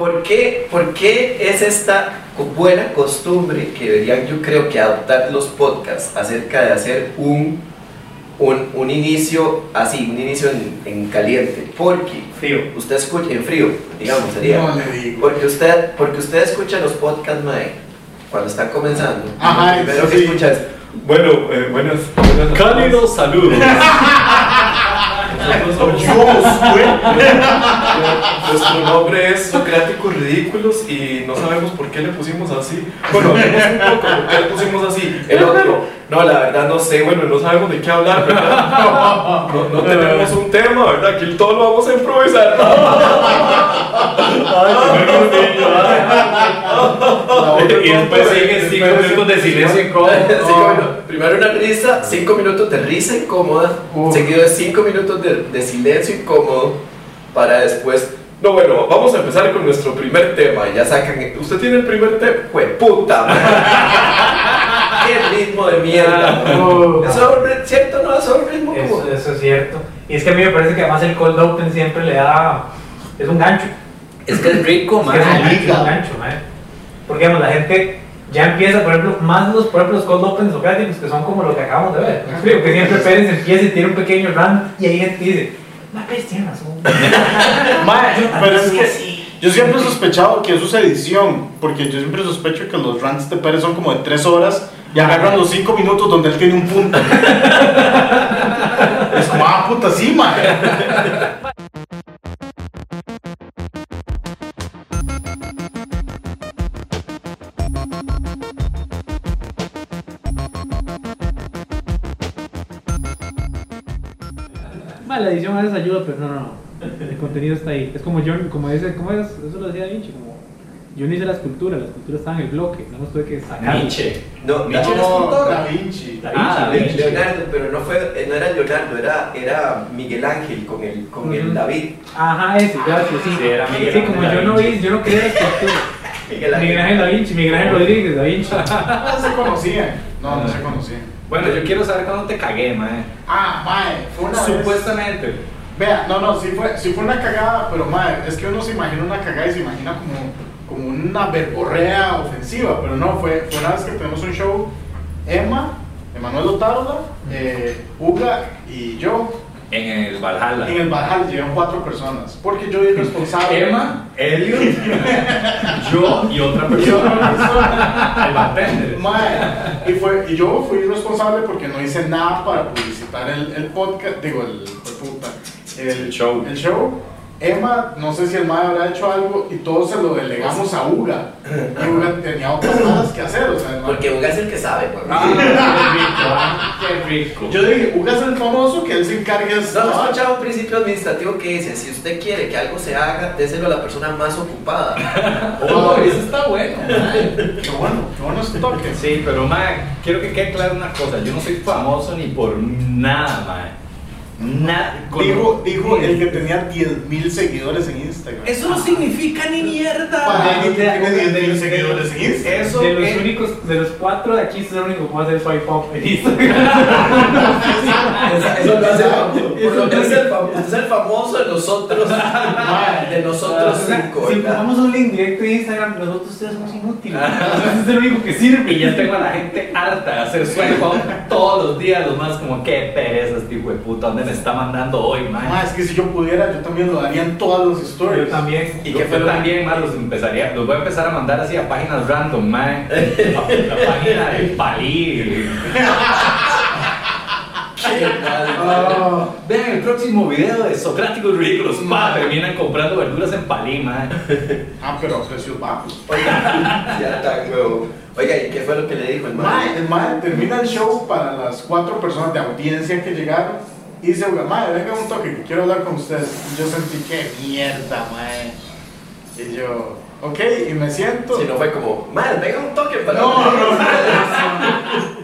¿por qué, ¿por qué es esta buena costumbre que deberían, yo creo que adoptar los podcasts acerca de hacer un, un, un inicio así, un inicio en, en caliente? Porque Frío. usted escucha, en frío, digamos, sería. No le digo. Porque usted, porque usted escucha los podcasts, mae, cuando están comenzando. Ajá, lo primero sí, que escucha es, Bueno, eh, buenas, buenas Cálidos saludos. Dios, güey. Nuestro nombre es Socráticos Ridículos y no sabemos por qué le pusimos así. Bueno, hablemos un poco por qué le pusimos así. El otro, no, la verdad no sé, bueno, no sabemos de qué hablar, ¿verdad? No, no tenemos un tema, ¿verdad? Aquí todo lo vamos a improvisar. y después siguen cinco minutos de silencio incómodo. Primero una risa, cinco minutos de risa incómoda, seguido de cinco minutos de, de silencio incómodo, para después. No, bueno, vamos a empezar con nuestro primer tema. Ya sacan. ¿Usted tiene el primer tema? ¡Jue puta! ¡Qué ritmo de mierda! Eso es un- cierto, ¿no? Eso es un ritmo como. Eso, eso es cierto. Y es que a mí me parece que además el cold open siempre le da. Es un gancho. Es que es rico, Es que es un man. gancho, es un gancho, mae. Porque digamos, la gente ya empieza, por ejemplo, más los, por ejemplo, los cold opens socráticos que son como lo que acabamos de ver. Que siempre Pérez empieza y tiene un pequeño rant y ahí gente dice, tiene razón. Mae, pero es que yo siempre he sospechado que eso es edición, porque yo siempre sospecho que los rants de Pérez son como de 3 horas y agarran los 5 minutos donde él tiene un punto. es como, ah, puta, sí, mae. La edición a veces ayuda, pero no, no, no. El contenido está ahí. Es como yo, como dice, ¿cómo es? Eso lo decía Da Vinci, como yo no hice la escultura, la escultura estaba en el bloque, no nos tuve que sacar. Nietzsche. No, Nietzsche era No, escultor. Da Vinci. Da Vinci. Ah, Da Vinci. Leonardo, pero no, fue, no era Leonardo, era, era Miguel Ángel con el, con el Ujú. David. Ajá, ese, gracias, sí. Sí, era Miguel Sí, como Ángel yo no vi, yo no quería la escultura. Miguel Miguel Ángel Da Vinci, Miguel Ángel Rodríguez Da Vinci. No se conocían. No, no se conocían. Bueno, yo quiero saber cuándo te cagué, man. Ah, mae, fue una vez. Supuestamente. Vea, no, no, sí fue, sí fue una cagada, pero madre, es que uno se imagina una cagada y se imagina como, como una verborrea ofensiva, pero no, fue, fue una vez que tenemos un show, Emma, Emanuel Otárola, eh, Uga y yo, En el Valhalla. en el Bajal llegan cuatro personas, porque yo soy responsable. Emma, Elliot, yo y otra persona. El bartender. Y, fue, y yo fui responsable porque no hice nada para publicitar el, el podcast, digo, el, puta, el, El show. El show. Emma, no sé si el Mae habrá hecho algo y todos se lo delegamos a Uga. Y Uga tenía otras cosas que hacer, o sea, el mae- Porque Uga es el que sabe, pues. Ah, qué rico, ah, qué rico. Yo dije, Uga es el famoso que él se encarga de No, escuchado un principio administrativo que dice, si usted quiere que algo se haga, déselo a la persona más ocupada. Oh, eso está bueno. Qué bueno, qué bueno ese toque. Sí, pero ma, quiero que quede claro una cosa. Yo no soy famoso ni por nada, ma. Nada. Dijo, dijo el que tenía 10.000 seguidores en Instagram. Eso no significa ni mierda. Para alguien que De- tiene de- 10.000 de- seguidores en Instagram. Eso De los es- únicos, de los cuatro de aquí, es el único que puede hacer swipe up en Instagram. Eso lo hace el famoso. Por lo menos el famoso. Usted es el famoso de nosotros. De nosotros O sea, cinco. si ¿verdad? ponemos un link directo en Instagram, nosotros ustedes somos inútiles. Ese es el único que sirve. Y ya tengo a la gente harta de hacer swipe up todos los días. Los más como, qué pereza este hijo de puta. ¿Dónde me está mandando hoy, ma? Mae, es que si yo pudiera, yo también lo daría en todas las stories. Yo también. Y que fue también más los empezaría, los voy a empezar a mandar así a páginas random, man. A la página de Palí. Ah, Vean el próximo video de Socráticos Ridículos. Ma, terminan comprando verduras en Palí, man. ah, pero a precios bajos. Oiga, ya está, huevo. Oiga, ¿y qué fue lo que le dijo el man? el mae termina el show para las cuatro personas de audiencia que llegaron y dice, "Oiga, mae, venga un toque que quiero hablar con ustedes. Y yo sentí, qué mierda, mae. Y yo, ok, y me siento. Si no fue como, man, venga un toque para. No, no, no,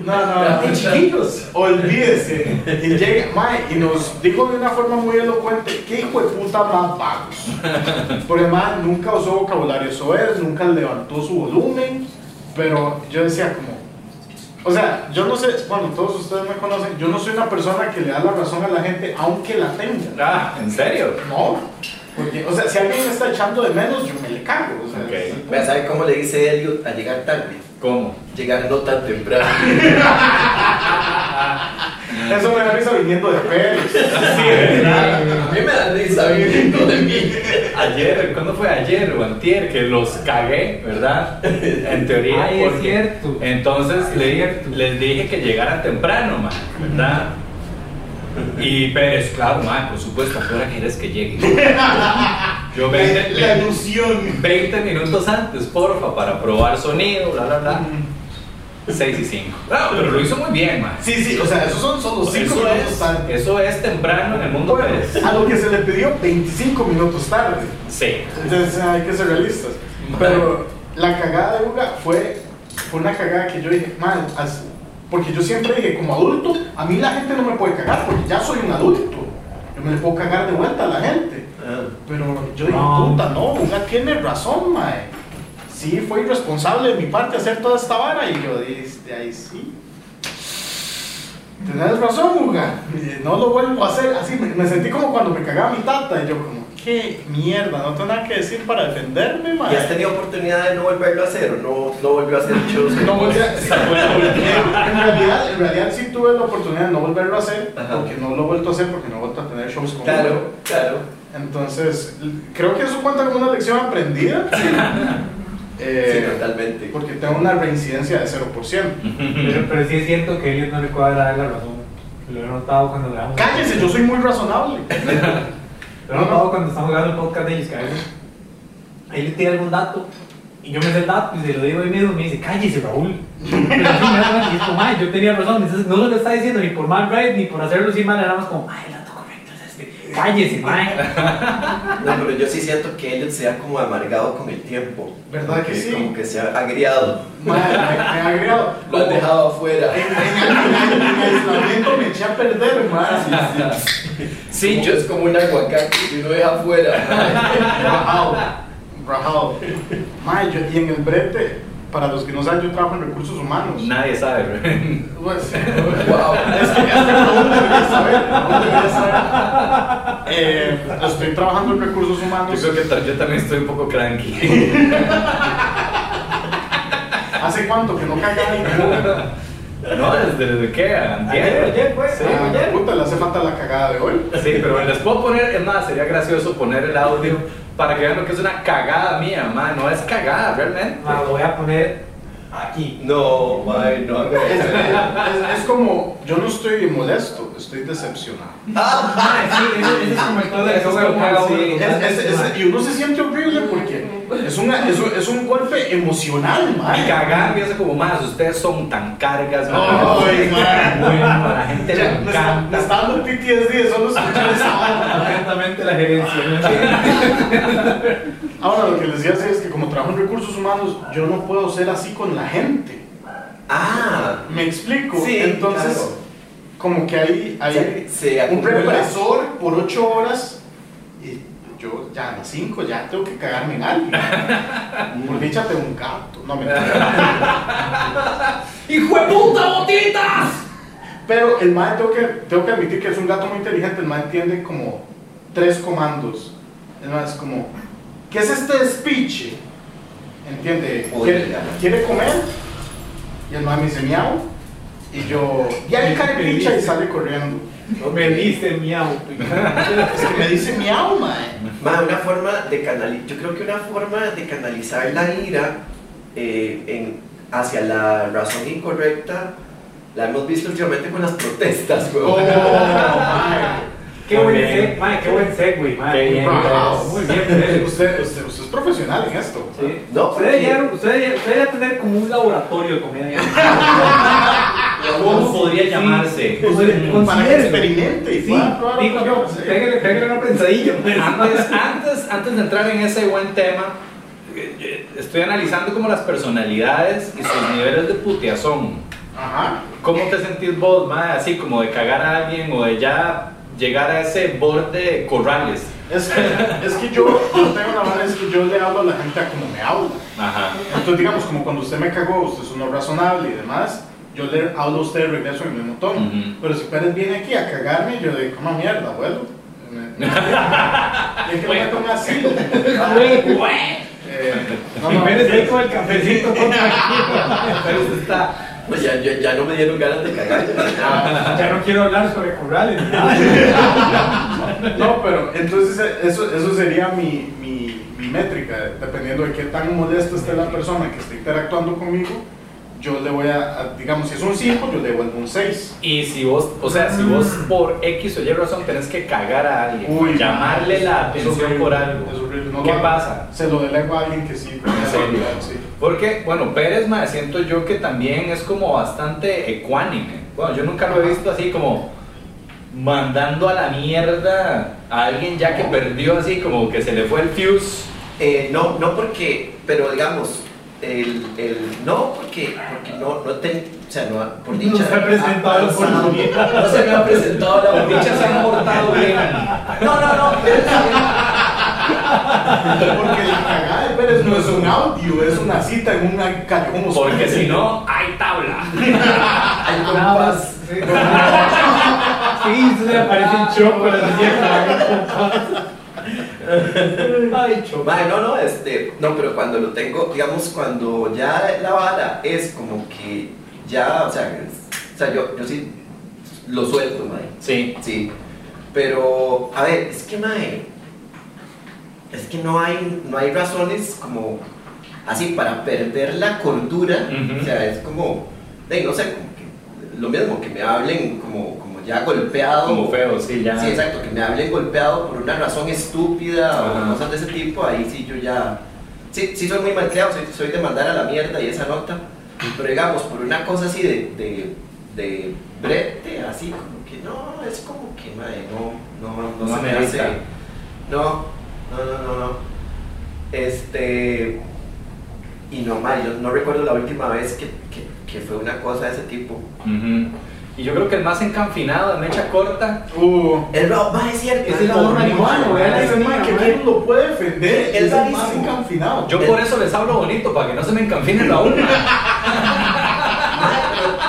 no, no, no, chiquillos. olvídese. Y llega, mae, y nos dijo de una forma muy elocuente, qué hijo de puta más vagos. Porque mae nunca usó vocabulario soez, nunca levantó su volumen, pero yo decía como, o sea, yo no sé, bueno, todos ustedes me conocen, yo no soy una persona que le da la razón a la gente aunque la tenga. Ah, ¿en serio? No. Porque, o sea, si alguien me está echando de menos, yo me le cago. O sea, Ok. Vea, ¿sabe cómo le dice Elliot a llegar tarde? ¿Cómo? Llegar no tan temprano. Eso me da risa viniendo de Pérez. A mí me da risa viniendo de mí. Ayer, ¿cuándo fue ayer o antier? Que los cagué, ¿verdad? En teoría. Ay, es cierto. Entonces Ay, es le- cierto. les dije que llegaran temprano, man, ¿verdad? Y Pérez, claro, man, por supuesto, ¿a qué hora quieres que llegue? Yo 20, La ilusión. 20 minutos antes, porfa, para probar sonido, bla, bla, bla. 6 y 5. pero lo hizo muy bien, man. Sí, sí, o sea, esos son solo 5 Eso minutos es, tarde. eso es temprano en el mundo Bueno, Pérez. a lo que se le pidió 25 minutos tarde. Sí. Entonces hay que ser realistas. Pero la cagada de Uga fue, fue una cagada que yo dije, man, porque yo siempre dije, como adulto, a mí la gente no me puede cagar porque ya soy un adulto. Yo me le puedo cagar de vuelta a la gente. Pero yo dije, No. puta, no, Uga tiene razón, mae. Sí, fue irresponsable de mi parte hacer toda esta vara. Y yo dije, ahí sí. Tenés razón, Uga. No lo vuelvo a hacer. Así me, me sentí como cuando me cagaba mi tata. Y yo, como, qué mierda, no tengo nada que decir para defenderme, mae. ¿Y has tenido oportunidad de no volverlo a hacer o no, no volvió a hacer shows? No volví a- en, realidad, en realidad sí tuve la oportunidad de no volverlo a hacer, Ajá. porque no lo he vuelto a hacer, porque no he vuelto a tener shows con Claro, claro. Entonces, creo que eso cuenta como una lección aprendida. Eh, Sí, totalmente. porque tengo una reincidencia de 0%. Pero, pero sí es cierto que Elliot no le puede dar la razón. Lo he notado cuando grabamos. Cállese, yo soy muy razonable. Lo he notado cuando estamos grabando el podcast de ellos, que a veces Elliot tiene algún dato y yo me sé el dato y se lo digo ahí mismo y me dice, cállese Raúl. Pero sí, me da razón, y es como, "Ay, yo tenía razón. Entonces no lo está diciendo ni por mal right ni por hacerlo sin mal, era más como, ay, el dato correcto es este. Cállese, mae. No, pero yo sí siento que Elliot se ha como amargado con el tiempo. ¿Verdad que sí? Como que se ha agriado. Madre, me, ha agregado. Lo han dejado afuera. En, en- en- en aislamiento me eché a perder, madre. Sí, yo es como un aguacate y uno deja afuera. Rajado. Rajado. Mae, yo- y en el brete, para los que no saben, yo trabajo en recursos humanos. Nadie sabe, bro. Pues, Wow. Es que, es que Raúl debería saber. Raúl debería saber. Eh, estoy trabajando en recursos Yo humanos. creo que yo también estoy un poco cranky. ¿Hace cuánto que no caga ni ¿No? ¿Desde, desde qué? Ayer, ayer, pues. Sí. Ah, ayer. puta, le hace falta la cagada de hoy. Sí, pero les puedo poner, es más, sería gracioso poner el audio para que vean lo que es una cagada mía, man. No es cagada, realmente. Ma, lo voy a poner aquí. No, mae, no Es, eso. es- es como, yo no estoy molesto, estoy decepcionado. Ah, sí, es como el todo Eso es Es- ma. y uno se siente horrible porque es, una, es, un- es un golpe emocional, man. Y cagar me hace como más, ustedes son tan cargas, man. Ay, man. Bueno, la gente Ya, le está, me encanta. está dando PTSD solo escuchar esa vara. Atentamente la gerencia. Ahora, lo que les decía es que como trabajo en recursos humanos, yo no puedo ser así con la gente. Ah, ¿Me explico? Sí, Entonces, claro. como que hay, hay Se- se un represor por 8 horas yo ya a las 5 ya tengo que cagarme en alguien. Por dicha tengo un gato. No, me ¡Hijo de puta, botitas! Pero el mae tengo que, tengo que admitir que es un gato muy inteligente. El mae entiende como tres comandos. El mae es como, ¿qué es este despiche? ¿Entiende? ¿Quiere, comer? Y el mae me dice miau. Y yo, ya hay carepicha y sale corriendo. Me dice miau. Es que me dice miau, mae. Ma, una forma de canalizar, yo creo que una forma de canalizar la ira eh, en- hacia la razón incorrecta la hemos visto últimamente con las protestas, Oh, weón. mae. Qué Muy buen bien. seg, mae, qué buen segue, mae. Qué bien, Wow. Muy bien. Usted, usted, usted es profesional en esto. Sí. No, usted debería, usted debería, usted debería tener como un laboratorio de comedia. ¿Cómo podría llamarse? Pues, Para que experimente Sí, probar digo yo, pégale, pégale una pensadilla. pues. Antes, antes, antes de entrar en ese buen tema, eh, eh, estoy analizando como las personalidades y sus niveles de puteazón. Ajá. ¿Cómo te sentís vos, mae? Así como de cagar a alguien o de ya llegar a ese borde de corrales. Es que, es que yo, yo tengo una manera, es que yo le hablo a la gente a como me habla. Ajá. Entonces, digamos, como cuando usted me cagó, usted es uno razonable y demás, yo le hablo a usted de regreso en el mismo tono. Pero si Pérez viene aquí a cagarme, yo digo, como mierda, abuelo. Y es que me un asilo. Eh, no, no, Pérez ahí con el cafecito con Pero está. Pues ya, ya, ya no me dieron ganas de cagar. Ya no quiero hablar sobre corrales. No, pero entonces eh, eso, eso sería mi, mi, mi métrica, dependiendo de qué tan molesta esté la persona que esté interactuando conmigo, yo le voy a, a- digamos, si es un 5, yo le devuelvo un 6. Y si vos, o sea, si vos por X o Y razón tenés que cagar a alguien, Uy, llamarle la es atención horrible, por algo, es horrible, no ¿qué pasa? Se lo delego a alguien que sí. ¿En serio? Sí. Porque, bueno, Pérez, me siento yo que también es como bastante ecuánime. Bueno, yo nunca lo he visto así como mandando a la mierda a alguien ya que perdió así, como que se le fue el fuse. Eh, no, no porque, pero digamos, el, el, no porque, porque no, no ten, o sea, no, por dicha. No se ha presentado ha oportunidad. No se me ha presentado la dichas se han portado bien. No, no, no, pero Porque la cagada de Pérez no es un audio, es una cita en un callejón oscuro. Porque si no, hay tabla. hay compás. Sí, sí, se le aparece el choco la Ay. Mae, no, no, este, no, pero cuando lo tengo, digamos, cuando ya la vara es como que ya, o sea, es- o sea yo, yo sí lo suelto, mae. Sí. Sí, pero a ver, es que mae, es que no hay, no hay razones como así para perder la cordura, Ujú. o sea, es como, de, no sé, como que lo mismo que me hablen como, como ya golpeado. Como feo, sí, ya. Sí, exacto, que me hablen golpeado por una razón estúpida o cosas de ese tipo, ahí sí yo ya, sí, sí soy muy malcriado, soy, soy de mandar a la mierda y esa nota, pero digamos, por una cosa así de, de, de brete, así como que no, es como que, madre, no, no, no, No se me hace, no, no, no, no, no, este, y no, madre, yo no recuerdo la última vez que, que, que fue una cosa de ese tipo. Y yo creo que el más encanfinado, de mecha corta, Uh, El Raúl, madre, es cierto, Es el Raúl, marihuano, que quién lo puede defender, Es es el más encanfinado. yo por eso les hablo bonito, para que no se me encanfinen la una. Madre,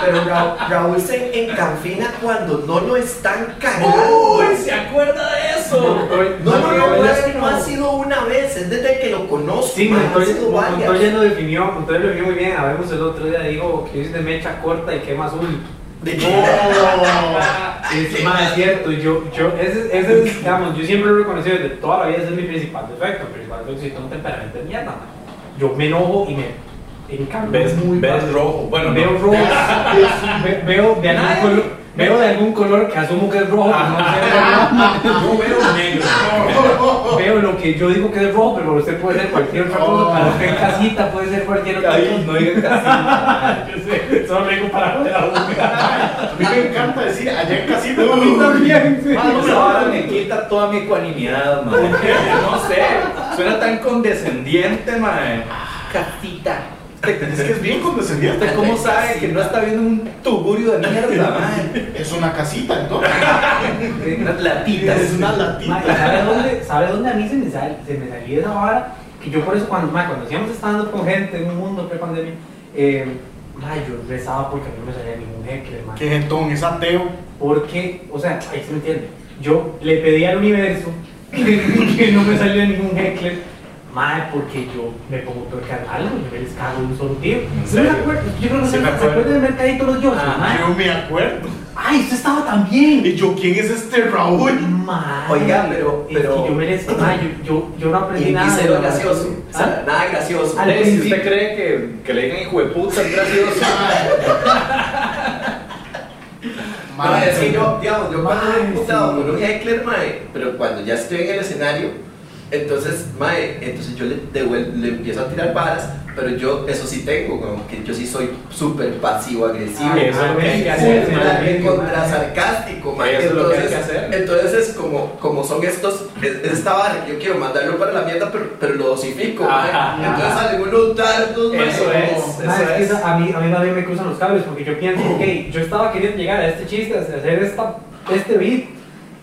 pero, Raúl, Raúl se encanfina cuando no lo están cagando. ¡Uy! ¿Se acuerda de eso? No, no, no, es que no ha sido una vez, es desde que lo conozco. Sí, Montoya, lo definió, Montoya lo definió muy bien. Habemos el otro día dijo que soy de mecha corta y quema azul. De- Es más, es cierto, yo, yo, ese, ese es, digamos, yo siempre lo he reconocido desde toda la vida, ese es mi principal defecto. Mi principal defecto es que un temperamento de mierda. Yo me enojo y me encambio ¿Ves, muy ves rojo? Bueno, veo no. rojo, ve- veo Nadie. color, veo de algún color que asumo que es rojo, pero no sé, Yo veo negro. veo lo que yo digo que es rojo, pero usted puede ser cualquier otra cosa, para usted en casita puede ser cualquier otra cosa. no diga casi. Yo sé, solo digo para joder a uno. A mí me encanta decir, allá en casita. A mí también, vara me quita toda mi ecuanimidad, man. No sé, suena tan condescendiente, man. Casita. Es que es bien condescendiente. ¿Usted cómo sabe que no está viendo un tugurio de mierda, man? Es una casita, entonces. Unas latitas. Es una latita. ¿y ¿sabe dónde, ¿Sabe dónde a mí se me, sal, se me salía esa vara? Que yo por eso cuando, ma, cuando hacíamos estando con gente en un mundo pre-pandemia, eh, ma, yo rezaba porque a mí no me salía ningún heckler, ma. Que gentón, es ateo. Porque, o sea, ahí se me entiende. Yo le pedí al universo que no me saliera ningún heckler. Madre, porque yo me pongo peor que a algo, yo me les cago de un solo. ¿En ¿Sí me acuerdo? Yo creo que Sí se, me ¿se acuerdo. acuerdan del mercadito los dioses, Ajá. mae? Yo me acuerdo. Ay, usted estaba también. Y yo, ¿quién es este Raúl? Madre, Oiga, pero- es pero- que yo merezco, madre, yo, yo, yo no aprendí Y, nada. y de cero gracioso, o sea, nada gracioso. Al si usted cree que, que le digan hijo de puta es gracioso. No, es que yo, digamos, yo cuando me he emputado sí. con un heckler, mae, pero cuando ya estoy en el escenario, entonces, mae, entonces yo le, devuel- le empiezo a tirar varas, pero yo eso sí tengo, como que yo sí soy súper pasivo-agresivo. Ay, eso es lo que hay que hacer, mae, mae. contra sarcástico, mae. Eso es lo que hay Entonces, que hacer. entonces es como, como son estos, es, es esta vara que yo quiero mandarlo para la mierda, pero, pero lo dosifico, mae. Ajá, Entonces ajá. salen unos dardos, mae, Eso como- es. Eso a mí, a mí también me cruzan los cables porque yo pienso, ok, yo estaba queriendo llegar a este chiste, a hacer esta, este beat,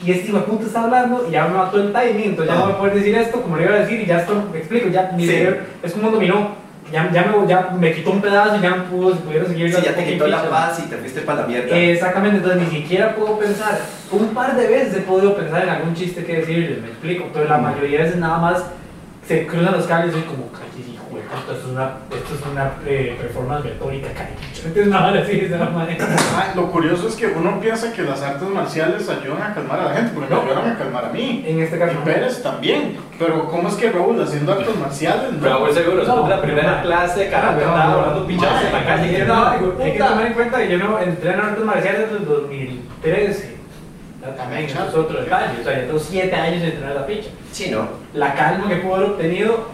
y este hijo de puta está hablando y ya me mató el timing, entonces ya no voy a poder decir esto como le iba a decir y ya esto, me explico, ya mi Sí. es como un dominó. ya, ya, me, ya me quitó un pedazo y ya no pudo, pudieron seguir Sí, ya te quitó la paz y te fuiste para la mierda. Exactamente, entonces ni siquiera puedo pensar. Un par de veces he podido pensar en algún chiste que decirles, me explico, pero la mayoría de veces nada más se cruzan los cables y soy como, puta, esto es una, esto es una eh, performance retórica. Ah, lo curioso es que uno piensa que las artes marciales ayudan a calmar a la gente, porque me No. ayudaron a calmar a mí. En este caso, Y. Pérez también. Pero ¿cómo es que Raúl haciendo artes marciales? no? Raúl seguro, después de la primera No, clase de no, karate andaba no, volando pichazos en la calle. Hay que que, no, hay que tomar en cuenta que yo no entré en artes marciales desde el 2013. También, eso es otro detalle. O sea, ya tengo 7 años de entrenar la picha. Sí, ¿no? La calma que pudo haber obtenido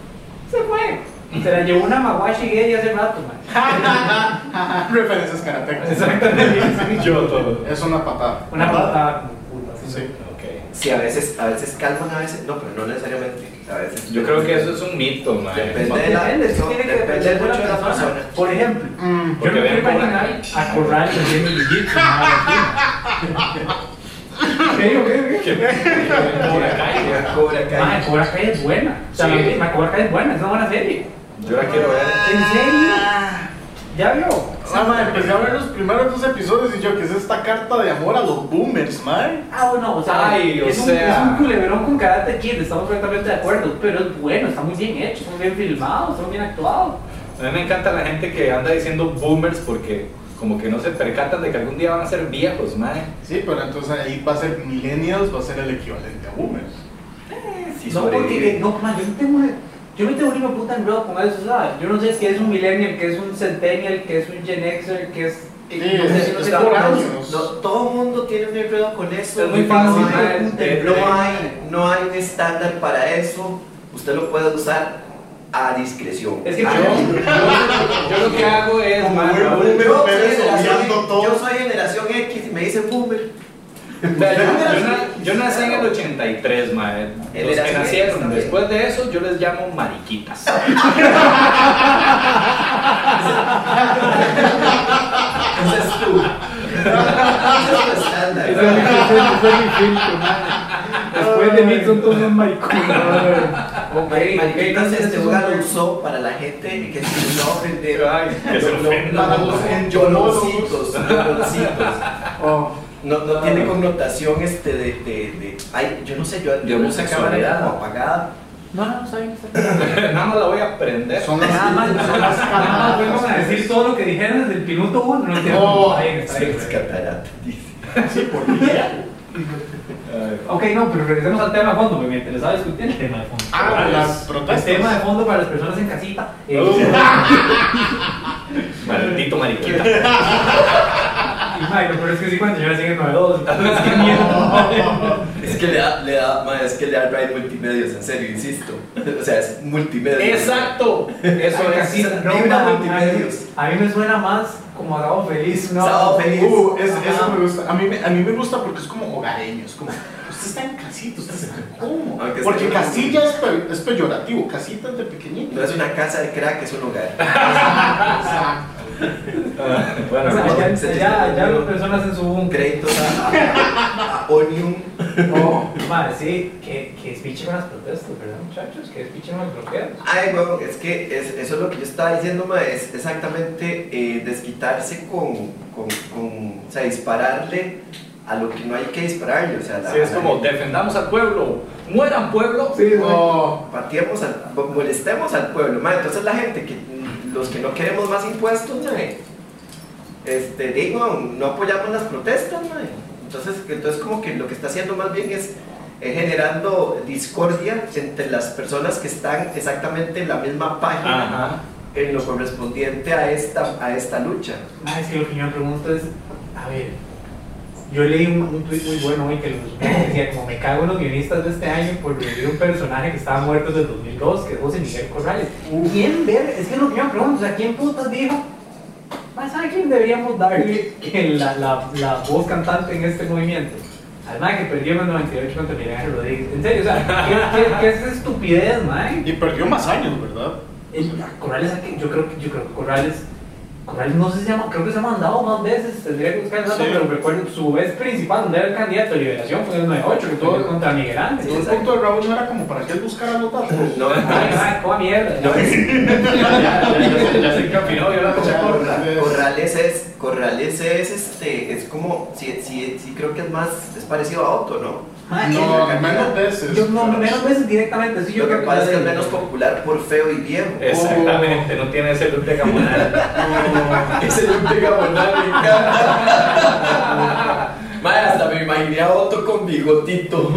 se fue. Se la llevó una Mawashi Gay hace rato, man. Referencias karatecas. Exactamente. Yo todo. Es una patada. Una patada como puta. Sí. Ok. Sí, a veces, a veces calman, a veces no, pero no necesariamente. A veces. Yo creo que eso es un mito, man. Depende de la- Depende, es que no, tiene que depende depender de mucho de la persona. persona. Por ejemplo, Mm. yo ven quiero Cobra imaginar a Corral haciendo jiu-jitsu. ¿Qué digo? ¿Qué digo? ¿Qué? Cobra Kai. Cobra Kai. Cobra Kai es buena. O sea, Sí. la misma Cobra Kai es buena, es una buena serie. Yo la quiero ver. ¿En serio? ¿Ya vio? Ah, ma, empecé a ver los primeros dos episodios y yo, ¿qué es esta carta de amor a los boomers, man? Ah, bueno, o sea, Ay, o es, un, sea. es un culebrón con Karate Kid, estamos perfectamente de acuerdo, pero es bueno, está muy bien hecho, está muy bien filmado, está muy bien actuado. A mí me encanta la gente que anda diciendo boomers porque como que no se percatan de que algún día van a ser viejos, man. Sí, pero entonces ahí va a ser millennials, va a ser el equivalente a boomers. Sí, no, sobrevive. porque, no, man, yo no tengo yo no tengo ni una puta enredo con eso, ¿sabes? Yo no sé si es un millennial, que es un centennial, que es un gen Xer, que es... Sí, no sé, es- no sé. No, todo el mundo tiene un enredo con eso. Es muy no fácil, hay-. Eh, no, hay, no hay un estándar para eso. Usted lo puede usar a discreción. Es que Ah, Yo, yo lo que hago es, yo, soy generación, obviando todo. yo soy generación X y me dicen boomer. Vea, yo, yo na- yo nací en el 83, mae. El Los que nacieron después de eso, yo les llamo mariquitas. Ese es tú. Ese es mi- filtro. Después de mí son todos unos maricones. Ok, Mariquitas, este lugar lo usó para la gente que se no ofender. Ay, que se Lo- ofenda. Para los. Oh, No, no tiene connotación este de, de, de ay, yo no sé, yo, yo De esa cámara como apagada. No, no, está bien. Nada más la voy a prender. son las, Nada más, son las nada más cámaras. vengo a decir todo lo que dijeron desde el minuto uno. No entiendo. Oh, bien, está bien, Es catarata, dice. Sí, por Ok, no, pero regresemos al tema de fondo, me interesaba discutir el tema de fondo. Ah, El- las protestas. El tema de fondo para las personas en casita. eh, Maldito mariquita. Y, madre, lo peor es que sí, cuando yo siguen 9-2, entonces qué miedo. Es que le da, le da, ma, es que le da Ride Multimedios, en serio, insisto. O sea, es multimedia. Exacto. Eso Ay, es. no, a mí- multimedios. A mí me suena más como a Sábado Feliz, ¿no? Sábado Feliz. Uh, es- eso me gusta. A mí, me- a mí me gusta porque es como hogareño. Es como, usted está en casita, usted está. Aunque Porque casilla es, pe- es peyorativo, casita es de pequeñito. No es una casa de crack, es un hogar. Exacto. O Bueno, sea, no, ya, ya, chiste ya no- las personas en su búnker. Créditos a, a, a Onion. Oh, madre, sí, que, que es piche con las protestas, ¿verdad, muchachos? Que es piche con los bloqueos. Ay, bueno, es que es- eso es lo que yo estaba diciendo, ma, es exactamente eh, desquitarse con, con, con, o sea, dispararle a lo que no hay que dispararle, o sea, la- Sí, es la- como defendamos al pueblo. Mueran pueblo. Sí, Oh, pateemos al, molestemos al pueblo, ma, entonces la gente que, los que no queremos más impuestos, ma, este, digo, no apoyamos las protestas, ma. entonces, entonces como que lo que está haciendo más bien es generando discordia entre las personas que están exactamente en la misma página Ajá. en lo correspondiente a esta, a esta lucha. Ay, sí, lo que yo me pregunto es, a ver, yo leí un, un tweet muy bueno hoy que los- decía, como me cago en los guionistas de este año por revivir un personaje que estaba muerto desde el 2002, que es José Miguel Corrales. ¿Quién ver? Es que es lo que yo me pregunto, o sea, ¿quién putas dijo? Más a quién deberíamos darle que la, la, la voz cantante en este movimiento. Además que perdió en el 98 contra Miguel Ángel Rodríguez. En serio, o sea, ¿qué, qué, qué es esa estupidez, man? y perdió más años, ¿verdad? El- Corrales, yo creo, yo creo que Corrales Corrales no sé si se llama, creo que se ha mandado más veces, tendría que buscar el dato, Sí. pero recuerdo su vez principal, donde era el candidato de liberación, fue en el 98, que tuvo contra Miguel Ángel. Todo el punto de Raúl no era como para que él buscara los datos. No, mierda. no es. Ya se encaminó, yo la Corrales. Corrales es, Corrales es, este, es como, sí, sí, sí creo que es más, es parecido a Otto, ¿no? Ay, No, sí, menos veces. Yo no, menos veces directamente, sí, yo Lo que pasa es que es menos popular por feo y viejo. Exactamente, no tiene ese look de gamonal. Ese look de gamonal me encanta. Mae, hasta me imaginé a Otto con bigotito.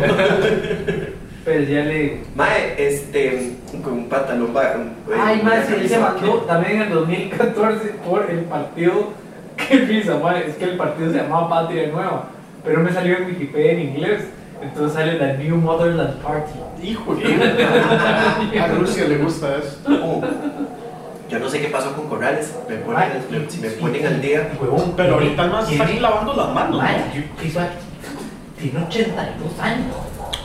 Pero ya le. Mae, este, con un pantalón bajo. Ay, madre, sí, él se mandó también en el 2014 por el partido. Qué risa, madre, es que el partido se llamaba Patria Nueva, pero me salió en Wikipedia en inglés. Entonces sale la New Motherland Party. Hijo de A Rusia le gusta eso. Oh, Yo no sé qué pasó con Corrales. Me ponen, Ay, me- si me ponen al día. Huevón, Pero ahorita el más está tiene- lavando las manos. Madre, ¿no? yo- ¿qué hizo aquí? Tiene 82 años.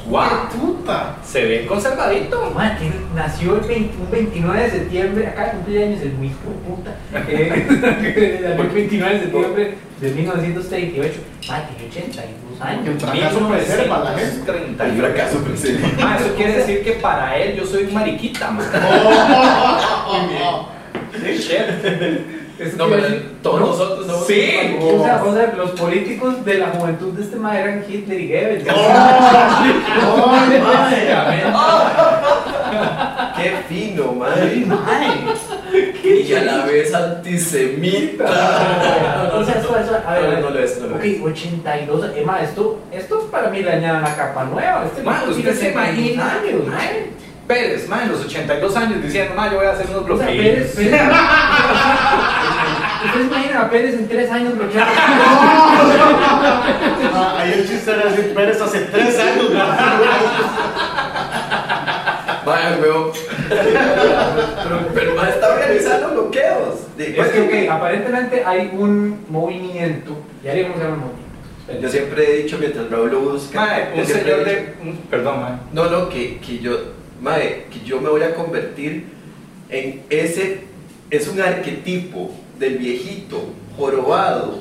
¡Wow! Puta. Se ve conservadito. Tiene- nació el 20 un 29 de septiembre, acá cumple años el muy hijo de puta. Eh, el 29 de septiembre de 1938. Madre, tiene 82 años. El fracaso preserva la gente. 1930. El fracaso presente. Ma, eso quiere decir que para él yo soy un mariquita, man. Es No, pero todos no, nosotros somos Sí. O sea, o sea, los políticos de la juventud de este madre eran Hitler y Goebbels. Qué fino, madre. Y a la vez antisemita. O sea, eso, eso, a ver. No, no lo es, no lo Ok, es. 82, Emma, esto, esto para mí le añade una capa nueva. Este Ma, man usted se 72 imagina. años, ma. Pérez, man, en los 82 años diciendo, ma, yo voy a hacer unos O sea, bloqueos. Pérez, Pérez. Ustedes imaginan a Pérez en tres años bloqueado. Ah, ahí el chiste era decir Pérez hace tres años. Vaya, weón. Pero, pero está organizando bloqueos. De- Es que, ok, aparentemente hay un movimiento. Ya haríamos el movimiento. Yo siempre he dicho mientras Raúl lo busca. Ma, yo un señor dicho- de. un- perdón, man. No, no, que, que yo, madre, que yo me voy a convertir en ese, es un arquetipo del viejito jorobado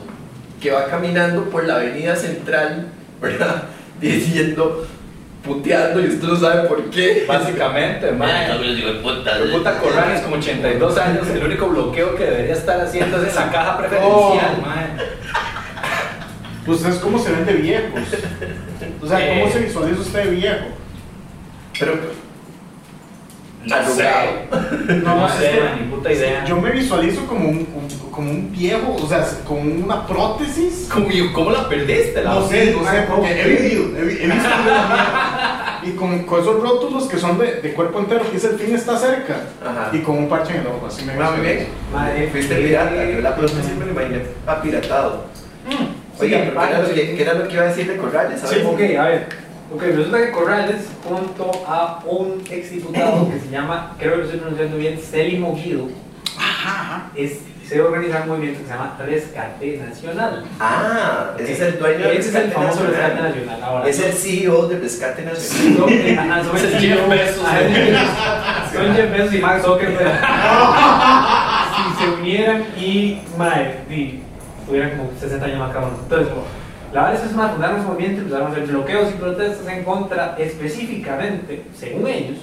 que va caminando por la avenida central, ¿verdad? Diciendo, puteando y usted no sabe por qué. Básicamente, man. El puta Corrales como 82 años, el único bloqueo que debería estar haciendo es en la caja preferencial, Oh. man. Pues es como se ven de viejos. O sea, ¿cómo Eh. se visualiza usted de viejo? Pero, No arrugado. No, No es sé, ni puta idea. Yo me visualizo como un, un- como un viejo, o sea, con una prótesis. ¿Cómo, ¿Cómo la perdiste? La No sé, no sé, porque he vivido, he, he visto. Y con, con esos rótulos que son de, de cuerpo entero, que dice el fin está cerca. Ajá. Y con un parche en el ojo, así me Ah, muy bien. Madre, Fuiste pirata, yo la próxima me lo imaginé apiratado. Mm. Oiga, Sí, pero ¿qué era, lo que, qué era lo que iba a decir de Corrales? Sí, ok, a ver. Ok, resulta que Corrales, junto a un exdiputado que se llama, creo que lo estoy pronunciando bien, Celimo Guido, es, se organiza un movimiento que se llama Rescate Nacional. Ah, ese es el dueño del Ese es el Rescate famoso Nacional. Rescate Nacional. Ahora, Es el CEO del Rescate Nacional. Son, ajá, son Es el el Jeff CEO, Bezos. ajá, es el- Son Jeff Bezos y Mark Zuckerberg. si se unieran y, madre, y tuvieran como 60 años más cada uno. Entonces, como, la verdad es más fundaron un movimiento y empezaron a hacer bloqueos y protestas en contra, específicamente, según ellos,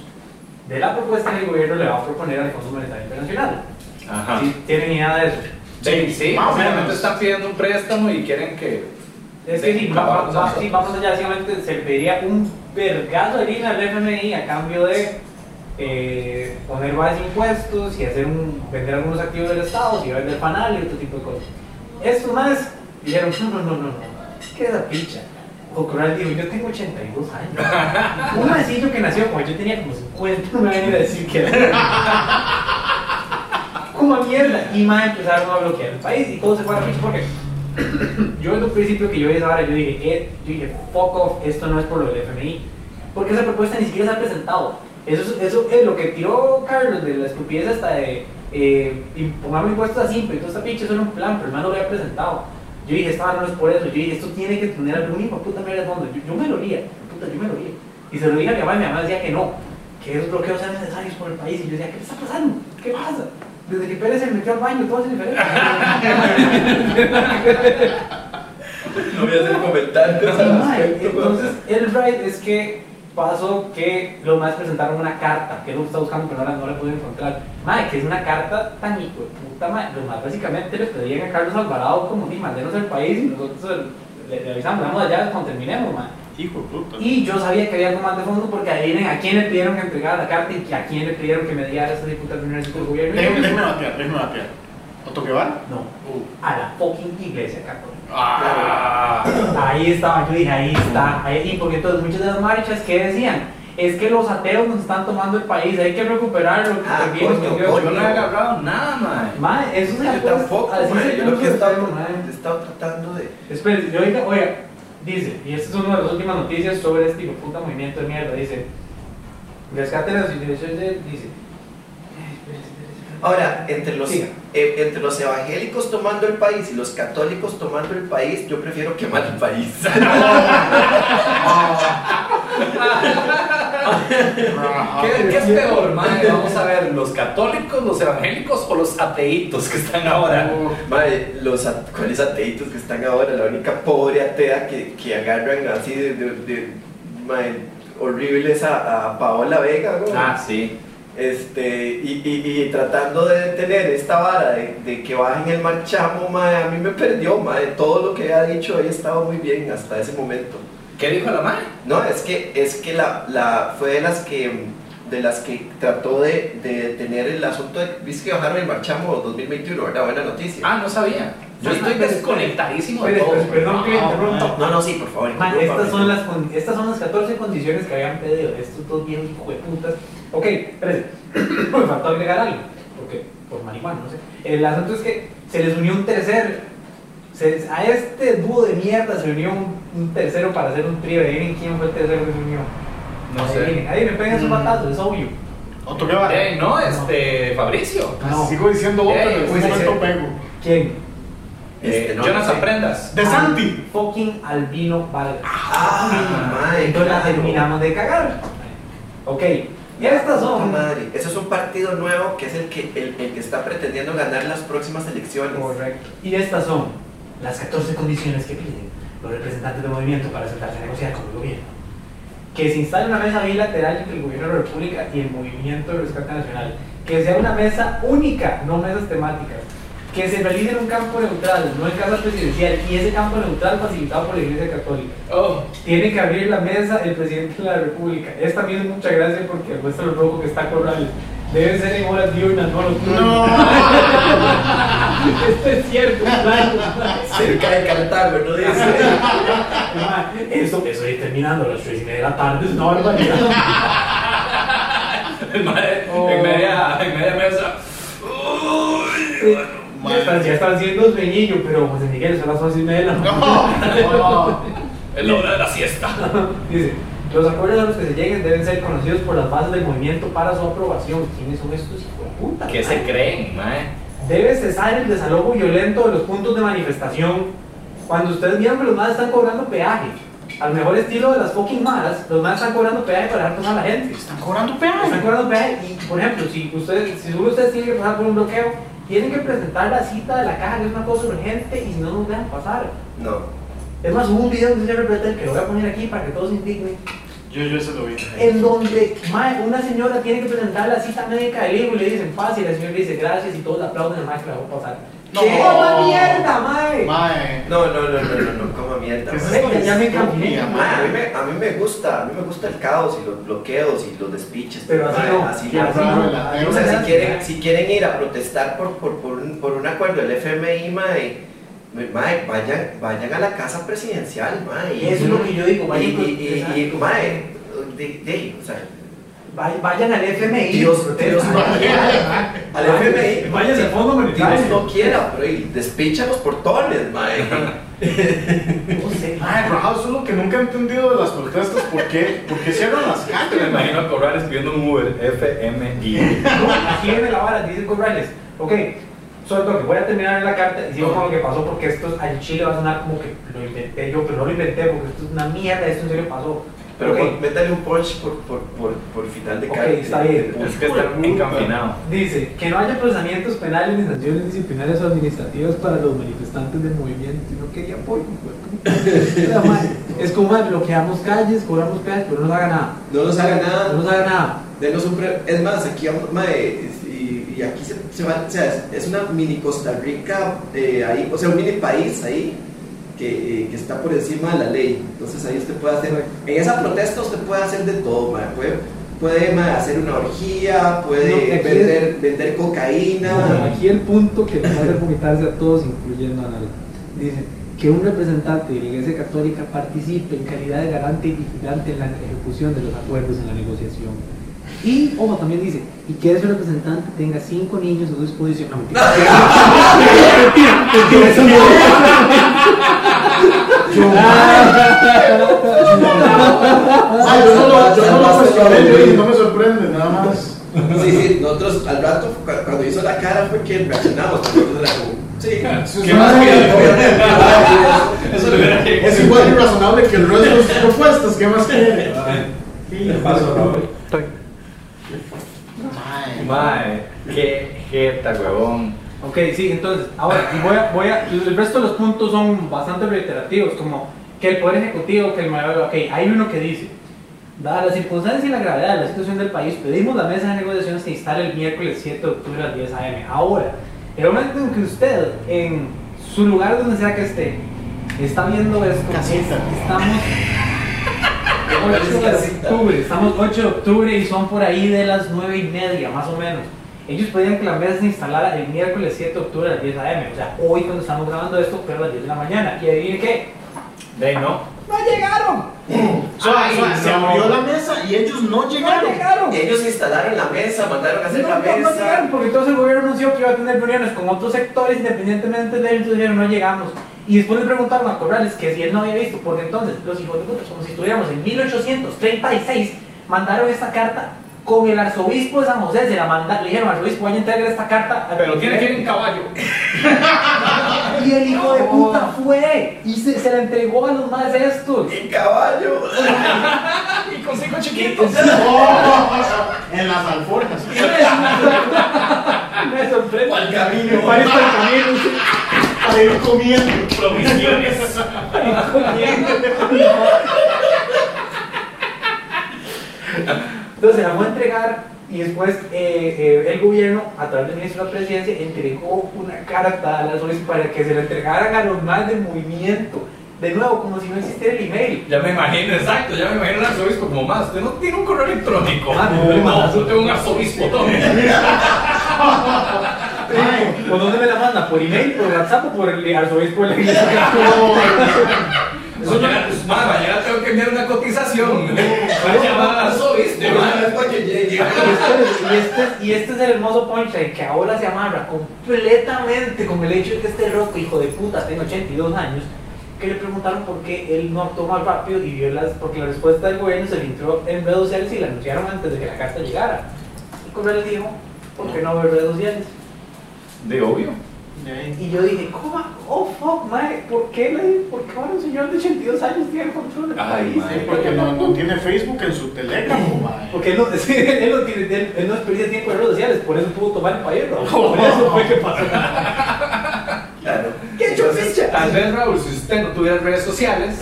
de la propuesta que el gobierno le va a proponer al Fondo Monetario Internacional. Ajá. Si tienen idea de eso. Sí, sí, Más obviamente están pidiendo un préstamo y quieren que. Es que sí, Sí, va- va- vamos va- a- sí, vamos allá, básicamente se pediría un vergazo de línea al FMI a cambio de eh, poner varios impuestos y hacer un, vender algunos activos del Estado y vender fanal y otro tipo de cosas. Estos más dijeron, no, no, no, no, no, ¿qué es la picha? O Corral dijo, yo tengo 82 años. Un maecillo que nació como yo tenía como 50, no me van a ir a decir que como mierda. Y más empezaron a bloquear el país y todo se fue a la picha porque yo en un principio que yo vi esa hora, yo dije, eh, yo dije, fuck off, esto no es por lo del FMI. Porque esa propuesta ni siquiera se ha presentado. Eso, es- eso es lo que tiró Carlos de la estupidez hasta de eh, impuestos a simple, todo esta pinche eso era un plan, pero el man no lo había presentado. Yo dije, esta no es por eso. Yo dije, esto tiene que tener algún hijo puta mierda de fondo. Yo, yo me lo haría, puta, yo me lo haría. Y se lo dije a mi mamá y mi mamá decía que no, que esos bloqueos eran necesarios por el país. Y yo decía, ¿qué está pasando? ¿Qué pasa? Desde que Pérez se metió al baño, todo es diferente. No voy a hacer comentarios. Entonces, el ride es que pasó que los más presentaron una carta que él está buscando, pero ahora no la pude encontrar. Madre, que es una carta tan hijo de puta, madre. Los más básicamente le pedían a Carlos Alvarado como, ni mandenos el país y nosotros le, le avisamos, vamos allá cuando terminemos, madre. Hijo de puta. Y yo sabía que había algo más de fondo porque adivinen a quién le pidieron que entregara la carta y a quién le pidieron que mediara esa diputación del gobierno. Déjeme, déjeme batear, déjeme batear. ¿Otto Guevara? No, Uh. a la fucking iglesia católica. Ah. Ahí estaba, yo dije, ahí está. Ahí, y porque entonces muchas de las marchas que decían, es que los ateos nos están tomando el país, hay que recuperarlo. que Ah, también nos coño, dio". coño. Yo no he agarrado nada, mae. Mae, eso se Yo tampoco, así yo lo que he estado, tratando de... Esperen, yo oiga, oiga, dice, y esta es una de las últimas noticias sobre este de puta movimiento de mierda, dice, rescate de las instituciones, de- dice, Ahora, entre los, eh, entre los evangélicos tomando el país y los católicos tomando el país, yo prefiero quemar el país. ¿Qué, qué es peor, mae? Vamos a ver, ¿los católicos, los evangélicos o los ateitos que están ahora? Madre, los at- ¿cuáles ateitos que están ahora? La única pobre atea que, que agarran así de, de, de- madre, horribles a, a Paola Vega, ¿no? Ah, sí. Este, y, y, y tratando de detener esta vara de, de que bajen el marchamo, madre, a mí me perdió, madre. Todo lo que ha dicho ahí estaba muy bien hasta ese momento. ¿Qué dijo la mae? No, es que, es que la, la, fue de las que, de las que trató de, de detener el asunto de, viste que bajaron el marchamo 2021, ¿verdad? Buena noticia. Ah, no sabía. Yo Ah, estoy desconectadísimo de todo. perdón que le interrumpa. No, no, sí, por favor. Man, estas, son las, estas son las 14 condiciones que habían pedido estos dos viejos hijo de putas. Ok, espérense, me faltó agregar algo, porque por marihuana, no sé. El asunto es que se les unió un tercer, se- a este dúo de mierda se unió un, un tercero para hacer un trío. Adivinen quién fue el tercero que se unió. No sé. Adivinen, adivinen, peguen sus Mm. batazos, es obvio. ¿Otto Guevara? Eh, no, este, Fabricio. No. Sigo diciendo otro, en este momento pego. ¿Quién? Este, Eh, no, Jonathan no sé. Prendas. De Santi. Fucking Albino Vargas. Ah, mae, Entonces la terminamos de cagar. Ok, y estas son. madre. Eso es un partido nuevo que es el que, el, el que está pretendiendo ganar las próximas elecciones. Correcto. Y estas son las 14 condiciones que piden los representantes del movimiento para sentarse a negociar con el gobierno. Que se instale una mesa bilateral entre el gobierno de la República y el movimiento de rescate nacional. Que sea una mesa única, no mesas temáticas. Que se realice en un campo neutral, no en casa presidencial, y ese campo neutral facilitado por la Iglesia Católica. Oh, Tiene que abrir la mesa el presidente de la República. Es también mucha gracia porque muestra lo rojo que está Corral. Deben ser en horas diurnas, no nocturnas. No. Esto es cierto, claro. Cerca de Cartago, ¿no dice? Eso, eso ir terminando a las 3 y media de la tarde es una barbaridad. en media, en media mesa. Ya están, ya están siendo sueñillo, pero José Miguel son las 11 y media de la mañana. No. Es la hora de la siesta. Dice, los acuerdos a los que se lleguen deben ser conocidos por las bases del movimiento para su aprobación. ¿Quiénes son estos hijos de puta? ¿Qué se creen, mae? Debe cesar el desalojo violento de los puntos de manifestación. Cuando ustedes miran que los más están cobrando peaje, al mejor estilo de las fucking maras, los más están cobrando peaje para dejar pasar a la gente. Están cobrando Están peaje. cobrando peaje y, por ejemplo, si ustedes, si solo ustedes tienen que pasar por un bloqueo, tienen que presentar la cita de la caja, que es una cosa urgente, y si no, nos dejan pasar. No. Es más, hubo un video de un señor Bretel que lo voy a poner aquí para que todos se indignen, Yo, yo se lo vi. en donde mae, una señora tiene que presentar la cita médica del hijo y le dicen fácil, y la señora le dice gracias y todos le aplauden al mae que la dejó pasar. No. ¡Qué ¡Coma mierda, mae! Mae. No, no, no, no, no, no, como mierda. ¿Qué es mae. esto de Ya- me Mae, a, mí me, a mí me gusta, a mí me gusta el caos y los bloqueos y los despiches. Pero así mae, no, así así no. no, así no. O sea, si quieren, si quieren ir a protestar por, por, por, un, por un acuerdo del FMI, mae, mae, vayan, vayan a la casa presidencial, mae. y- Eso es lo que yo digo, Y, vayan y, y, y, mae, de, de- o sea, Vayan al FMI. Dios-. Dios- Vayan, al FMI. Vayan al Fondo Monetario. Dios no quiera, pero y despicha los portones, mae. No sé, Mae, eso es lo que nunca he entendido de las protestas. ¿Por qué? ¿Por qué cierran las Me calles? imagino a Corrales pidiendo un Uber, FMI. No, aquí viene la vara, dice Corrales. Ok, solo toque, voy a terminar la carta y sigo con lo que pasó porque esto al Chile va a sonar como que lo inventé yo, pero no lo inventé porque esto es una mierda, esto en serio pasó. Pero Ok. pon- métale un punch por, por, por, por final de Ok, cada- está bien. Es que está encaminado. Dice que no haya procesamientos penales ni sanciones disciplinarias o administrativas para los manifestantes del movimiento. Y no quería apoyo. Es como bloqueamos calles, cobramos calles, pero no nos haga nada. No nos haga nada. No nos haga nada. Denos un pre- Es más, aquí vamos, mae, y, y aquí se, se va, o sea, es- es una mini Costa Rica eh, ahí, o sea, un mini país ahí que, eh, que está por encima de la ley. Entonces ahí usted puede hacer, en esa protesta usted puede hacer de todo. Puede, hacer una orgía, puede No, vender, vender cocaína. Aquí el punto que nos hace vomitarse a todos, incluyendo a Nala. Dice que un representante de la Iglesia Católica participe en calidad de garante y vigilante en la ejecución de los acuerdos en la negociación. Y, ojo, también dice, y que ese representante tenga cinco niños a su disposición. No, mentira. Mentira, mentira, eso no. Ay, yo no lo, yo no lo cuestioné, güey. no me sorprende, nada más. Sí, sí, nosotros al rato, cu- cuando hizo la cara fue que reaccionamos. Sí, ¿Qué más llegado. Es igual de irrazonable que el resto de sus propuestas, ¿qué más quiere? ¿Qué pasó, Raúl? Mae, qué jeta, huevón. Ok, sí, entonces, ahora, voy a, voy a, el resto de los puntos son bastante reiterativos, como que el Poder Ejecutivo, que el mayor, ok, hay uno que dice, dada la circunstancia y la gravedad de la situación del país, pedimos la mesa de negociación se instale el miércoles 7 de octubre a las 10 a.m. Ahora, el momento en que usted, en su lugar donde sea que esté, está viendo esto, Casita. estamos 8 de octubre, estamos 8 de octubre y son por ahí de las 9 y media, más o menos. Ellos pedían que la mesa se instalara el miércoles 7 de octubre a las 10 a.m. O sea, hoy cuando estamos grabando esto, pero a las 10 de la mañana. ¿Y adivine qué? De no. ¡No llegaron! Suave, Ay, suave, se no. abrió la mesa y ellos no ¡No llegaron. llegaron! Ellos instalaron la mesa, mandaron a hacer No, la no, no mesa. llegaron, porque entonces el gobierno anunció que iba a tener reuniones con otros sectores independientemente de ellos, dijeron no llegamos. Y después le preguntaron a Corrales que si él no había visto, porque entonces los hijos de puta, como si estuviéramos en 1836, mandaron esta carta con el arzobispo de San José, se la mandaron, le dijeron arzobispo, vaya a entregar esta carta. Pero tiene que ir presidente". en caballo. Y el hijo de puta fue y se, se la entregó a los más estos. ¡Y caballo! Y con cinco chiquitos. En las alforjas. Me sorprende. Al camino. Me parece el camino. Para ir comiendo. Provisiones. Entonces la fue a entregar y después eh, eh, el gobierno, a través del ministro de la presidencia, entregó una carta a las arzobispo para que se la entregaran a los más del movimiento. De nuevo, como si no existiera el email. Ya me imagino, exacto, ya me imagino un arzobispo como más. Usted no tiene un correo electrónico. Ah, no, no, no. yo tengo un arzobispo tome. ¿Por dónde me la manda? ¿Por email, por WhatsApp o por el arzobispo de la iglesia? Mañana, ma, mañana tengo que enviar una cotización. Para llamar al arzobispo. ma. Es para que llegue. Y este, y, este, y este es el hermoso punchline que ahora se amarra completamente con el hecho de que este roco, hijo de puta, tiene 82 años, que le preguntaron por qué él no actuó más rápido y vio las, porque la respuesta del gobierno se filtró en redes sociales y la anunciaron antes de que la carta llegara. Y Correa les dijo, ¿por qué no ver redes sociales? De obvio. Y yo dije, ¿cómo? Oh, fuck, mae, ¿por qué, le, ¿por qué ahora un señor de 82 años tiene el control del Ay, país? Sí, porque no, no tiene Facebook en su telégrafo, mae. Porque él no, sí, él no, tiene, él, él no desperdicia tiempo en redes sociales, por eso pudo tomar el país, ¿no? Por eso fue que pasó. Claro. ¿Qué chupicha? Tal vez, Raúl, si usted no tuviera redes sociales,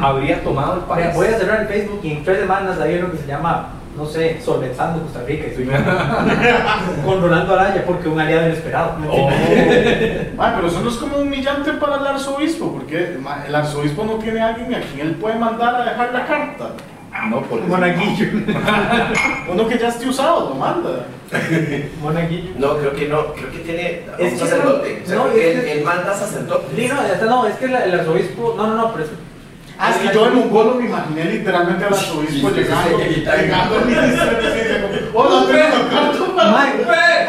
habría tomado el país. Mira, voy a cerrar el Facebook y en tres semanas hay uno que se llama, no sé, Solventando Costa Rica y soy con Rolando Araya porque un aliado inesperado. ¿me Oh. pero eso no es como humillante para el arzobispo, porque el arzobispo no tiene a alguien a quien él puede mandar a dejar la carta. No, por Monaguillo. Uno que ya esté usado, lo manda. Monaguillo. No, creo que no. Creo que tiene Es un que sacerdote. no, O sea, no, creo que es él, manda sacerdote. Sí, no, es que la- el arzobispo, no, no, no, pero es Ah, es que yo en un golo me imaginé literalmente al arzobispo Sí, sí, sí, llegando, sí, sí, sí. llegando al ministerio diciendo, hola, tengo carta para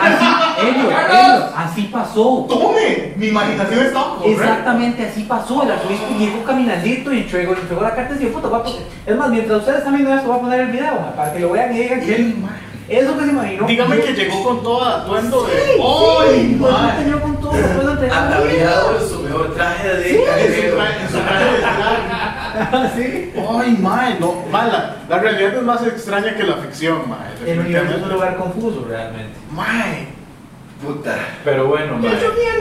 así, así pasó. ¡Tome! Mi imaginación estaba correcta. Exactamente así pasó. El arzobispo llegó caminandito y entregó, entregó la carta y dijo, puta, voy a poner- Es más, mientras ustedes están viendo esto, voy a poner el video para que lo vean y digan que. Eso que se imaginó. Dígame que llegó con todo atuendo de. Sí, ¡Ay, sí, con todo, de su mejor traje de traje- en su traje de sí. Ay, mae, no, mae, la, realidad es más extraña que la ficción, mae. El universo es un lugar confuso, realmente. Mae. Puta. Pero bueno, mae.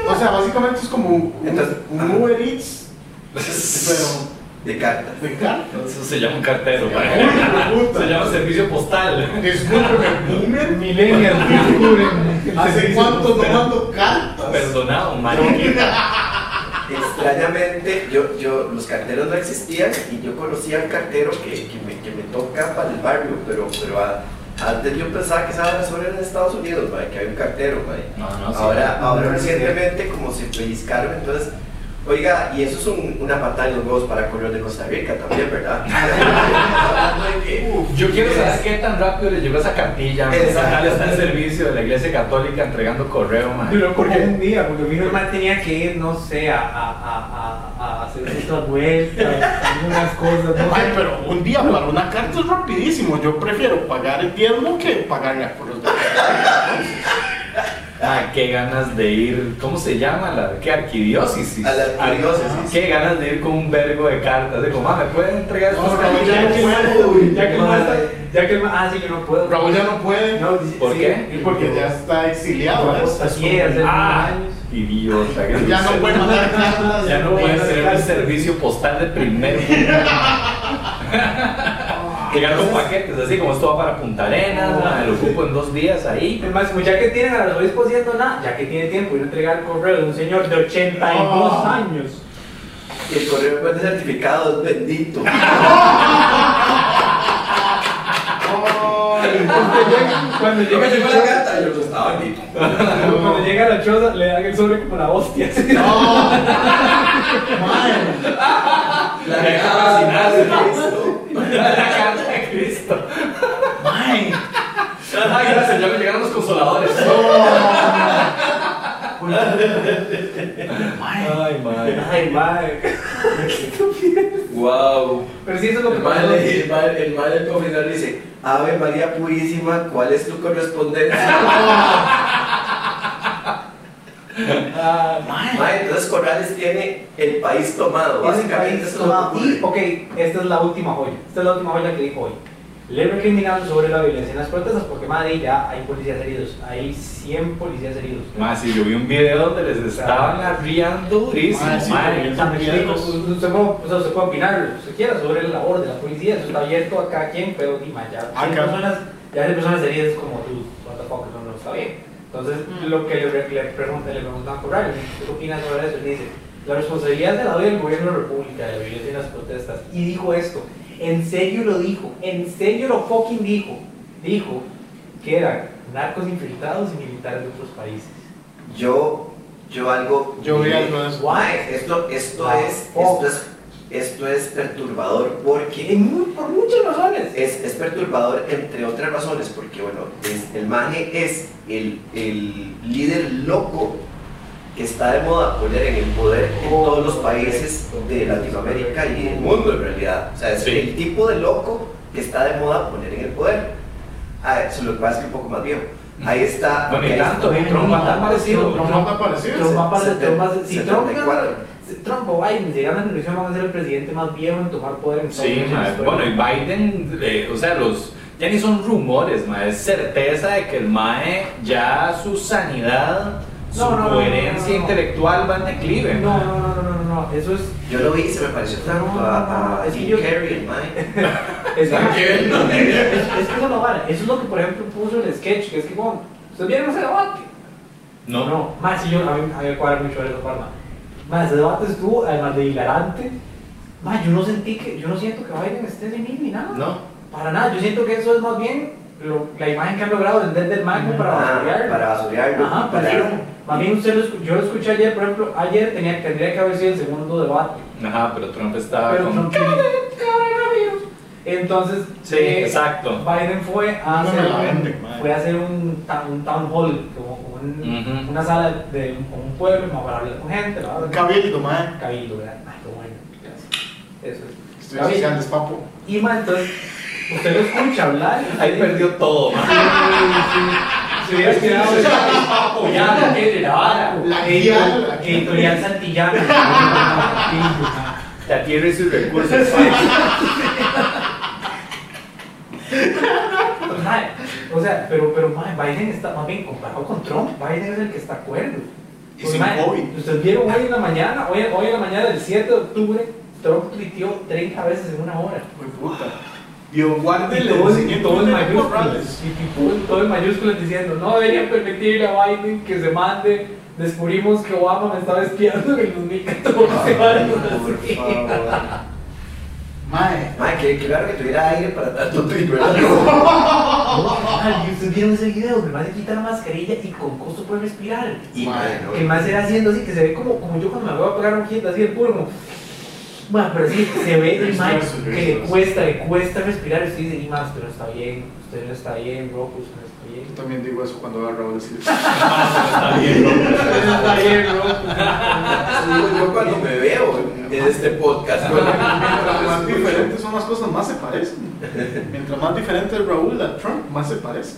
O sea, básicamente es como un, Entonces, un. Uber Eats, pero De cartas. de carta. Eso se llama un cartero, puta. Se llama servicio postal. Discúlpeme, descubren. el ¿Hace cuánto no mando cartas? Perdonado, mae. Extrañamente, yo, yo, los carteros no existían y yo conocía al cartero que, que, me, que me toca para el barrio, pero, pero a- antes yo pensaba que esa solo en Estados Unidos, mae, que había un cartero. mae. No, no, sí. ahora, ahora recientemente, como se pellizcaron, entonces, oiga, y eso es un- una patada en los huevos para correos de Costa Rica también, ¿verdad? Yo quiero saber qué tan rápido le llegó esa cartilla. Exacto. Está en servicio de la iglesia católica entregando correo, mae. Pero como un día, porque mi hermano tenía que ir, no sé, a, a, a, a, a hacer otras vueltas, algunas cosas, no Ay, pero un día para una carta es rapidísimo. Yo prefiero pagar el diezmo que pagarle por los Ah, qué ganas de ir. ¿Cómo se llama? La, ¿Qué arquidiócesis? A la arquidiócesis. Qué ganas de ir con un vergo de cartas. De como, ah, ¿me pueden entregar No, estas Raúl, ya no puede. Ya que el ma está- ya que ah, sí, yo no puedo. Raúl ya no puede. No, ¿Por sí, qué? y Porque ya está exiliado. ¿ves? Así hace Ah, años. idiota. que Ya no puede mandar cartas. Ya no a hacer el servicio postal de primer. Llegar con paquetes, así como esto va para Punta Arenas, Oh, me lo ocupo en dos días ahí. Es más, como ya que tienen a los obispos haciendo nada, ya que tiene tiempo ir a entregar el correo de un señor de 82 Oh. años. Y el correo de certificado es bendito. Cuando llega, cuando llega, a la choza- carta, yo estaba bendito. cuando llega la choza, le dan el sobre como la hostia. No. La de Cristo. La de Cristo. Mae. Ay, gracias, ya me llegaron los consoladores. Ay, madre. Ay, madre. Wow. Pero sí, eso es lo que El pasa. mal, el mal, el mal del confesor dice, Ave María Purísima, ¿cuál es tu correspondencia? Ah, entonces Corrales tiene el país tomado. Básicamente es lo que Y, ok, esta es la última joya. Esta es la última joya que dijo hoy. Le recriminaron sobre la violencia en las protestas porque, madre, ya hay policías heridos. Hay 100 policías heridos. Más, si yo vi un video donde les estaban arriando durísimo, explico, usted puede, o sea, usted puede opinar lo que usted quiera sobre la labor de la policía, eso está abierto a cada quien, pero dime, ya hay Acá. personas, ya hay personas heridas como tú, what the fuck, eso no está bien. Entonces, lo que le, le, pregunta, le preguntan a Corral, ¿qué opina sobre eso? Él dice, la responsabilidad de la del gobierno de la República, de la violencia en las protestas, y dijo esto, en serio lo dijo, en serio lo fucking dijo, dijo que eran narcos infiltrados y militares de otros países. Yo, yo algo. Yo vi algo de eso. Esto, esto es, esto es, esto es perturbador porque En mu- por muchas razones. es, es perturbador entre otras razones porque bueno, es- el maje es el, el líder loco que está de moda poner en el poder en Oh, todos los países de Latinoamérica y del mundo en realidad. O sea, es Sí. el tipo de loco que está de moda poner en el poder. Ah, eso lo que pasa es que un poco más viejo. Ahí está. Bueno, y tanto, está. Trump va tan parecido. Trump va tan parecido. Trump va a pasar- Seten- Trump va a ser- si Trump gana- 74. si Trump o Biden si ganan la elección van a ser el presidente más viejo en tomar poder en Sí, historia. Bueno, y Biden, eh, o sea, los. Ya ni son rumores, mae. Es certeza de que el mae ya su sanidad, su No, no, no, coherencia no, no, no. intelectual va en declive. no, no, no, no, no, no, eso es Yo lo vi y se me pareció No, a, es que yo- Carrey, es, que eso no vale. Eso es lo que por ejemplo puso el sketch, que es que bueno, ustedes vieron ese debate. No, no, más si yo a mí, me cuadra mucho eso, Parma. Más ese debate estuvo además de hilarante. Más yo no sentí que, yo no siento que Biden esté de mí ni nada. No. Para nada, yo siento que eso es más bien lo- la imagen que han logrado vender del mago para basurearlo. para basurearlo. Ajá, para- pero más bien usted lo yo lo escuché ayer, por ejemplo, ayer tenía, tendría que haber sido el segundo debate. Ajá, pero Trump estaba Pero con. Entonces, Sí, eh, exacto. Biden fue a No hacer, la un, venden, madre. fue a hacer un, un town hall, como, como un- Ujú. una sala de un, un pueblo, para hablar con gente. Un cabildo, mae. Cabildo, ¿verdad? Ay, qué bueno, gracias. Eso es. Estoy papo. Y ma, entonces, usted lo escucha hablar. Ahí perdió todo, mae. Se hubiera quedado apoyado que de la vara. La Que editorial- la que editorial Santillana. La tierra y sus recursos. O sea, pero, pero Biden está, más bien comparado con Trump, Biden es el que está acuerdo. Y sin COVID. Ustedes vieron hoy en la mañana, hoy, hoy en la mañana del 7 de octubre, Trump tuiteó 30 veces en una hora. Uy, puta. Y todo, en- todo en mayúsculas. Y, todo, todo en mayúsculas diciendo, no deberían permitirle a Biden que se mande. Descubrimos que Obama me estaba espiando en el 2014. algo así. Mae, Mae, qué claro que tuviera aire para tanto tweet, ¿verdad? ¿Ustedes vieron ese video? Que el man se quita la mascarilla y con costo puede respirar. Y mae, no, Que se va haciendo así, que se ve como, como yo cuando me voy a pegar un ojito así el puro, como... Bueno, pero sí, se ve el man que le cuesta, le cuesta respirar. Y usted dice, y más, usted no está bien, usted no está bien, bro, usted no está bien. yo también digo eso cuando veo a Raúl decir. Está bien, no está bien, bro. Yo cuando me veo en este podcast. Mientras más diferentes son las cosas, más se parecen. Mientras más diferente es Raúl a Trump, más se parece.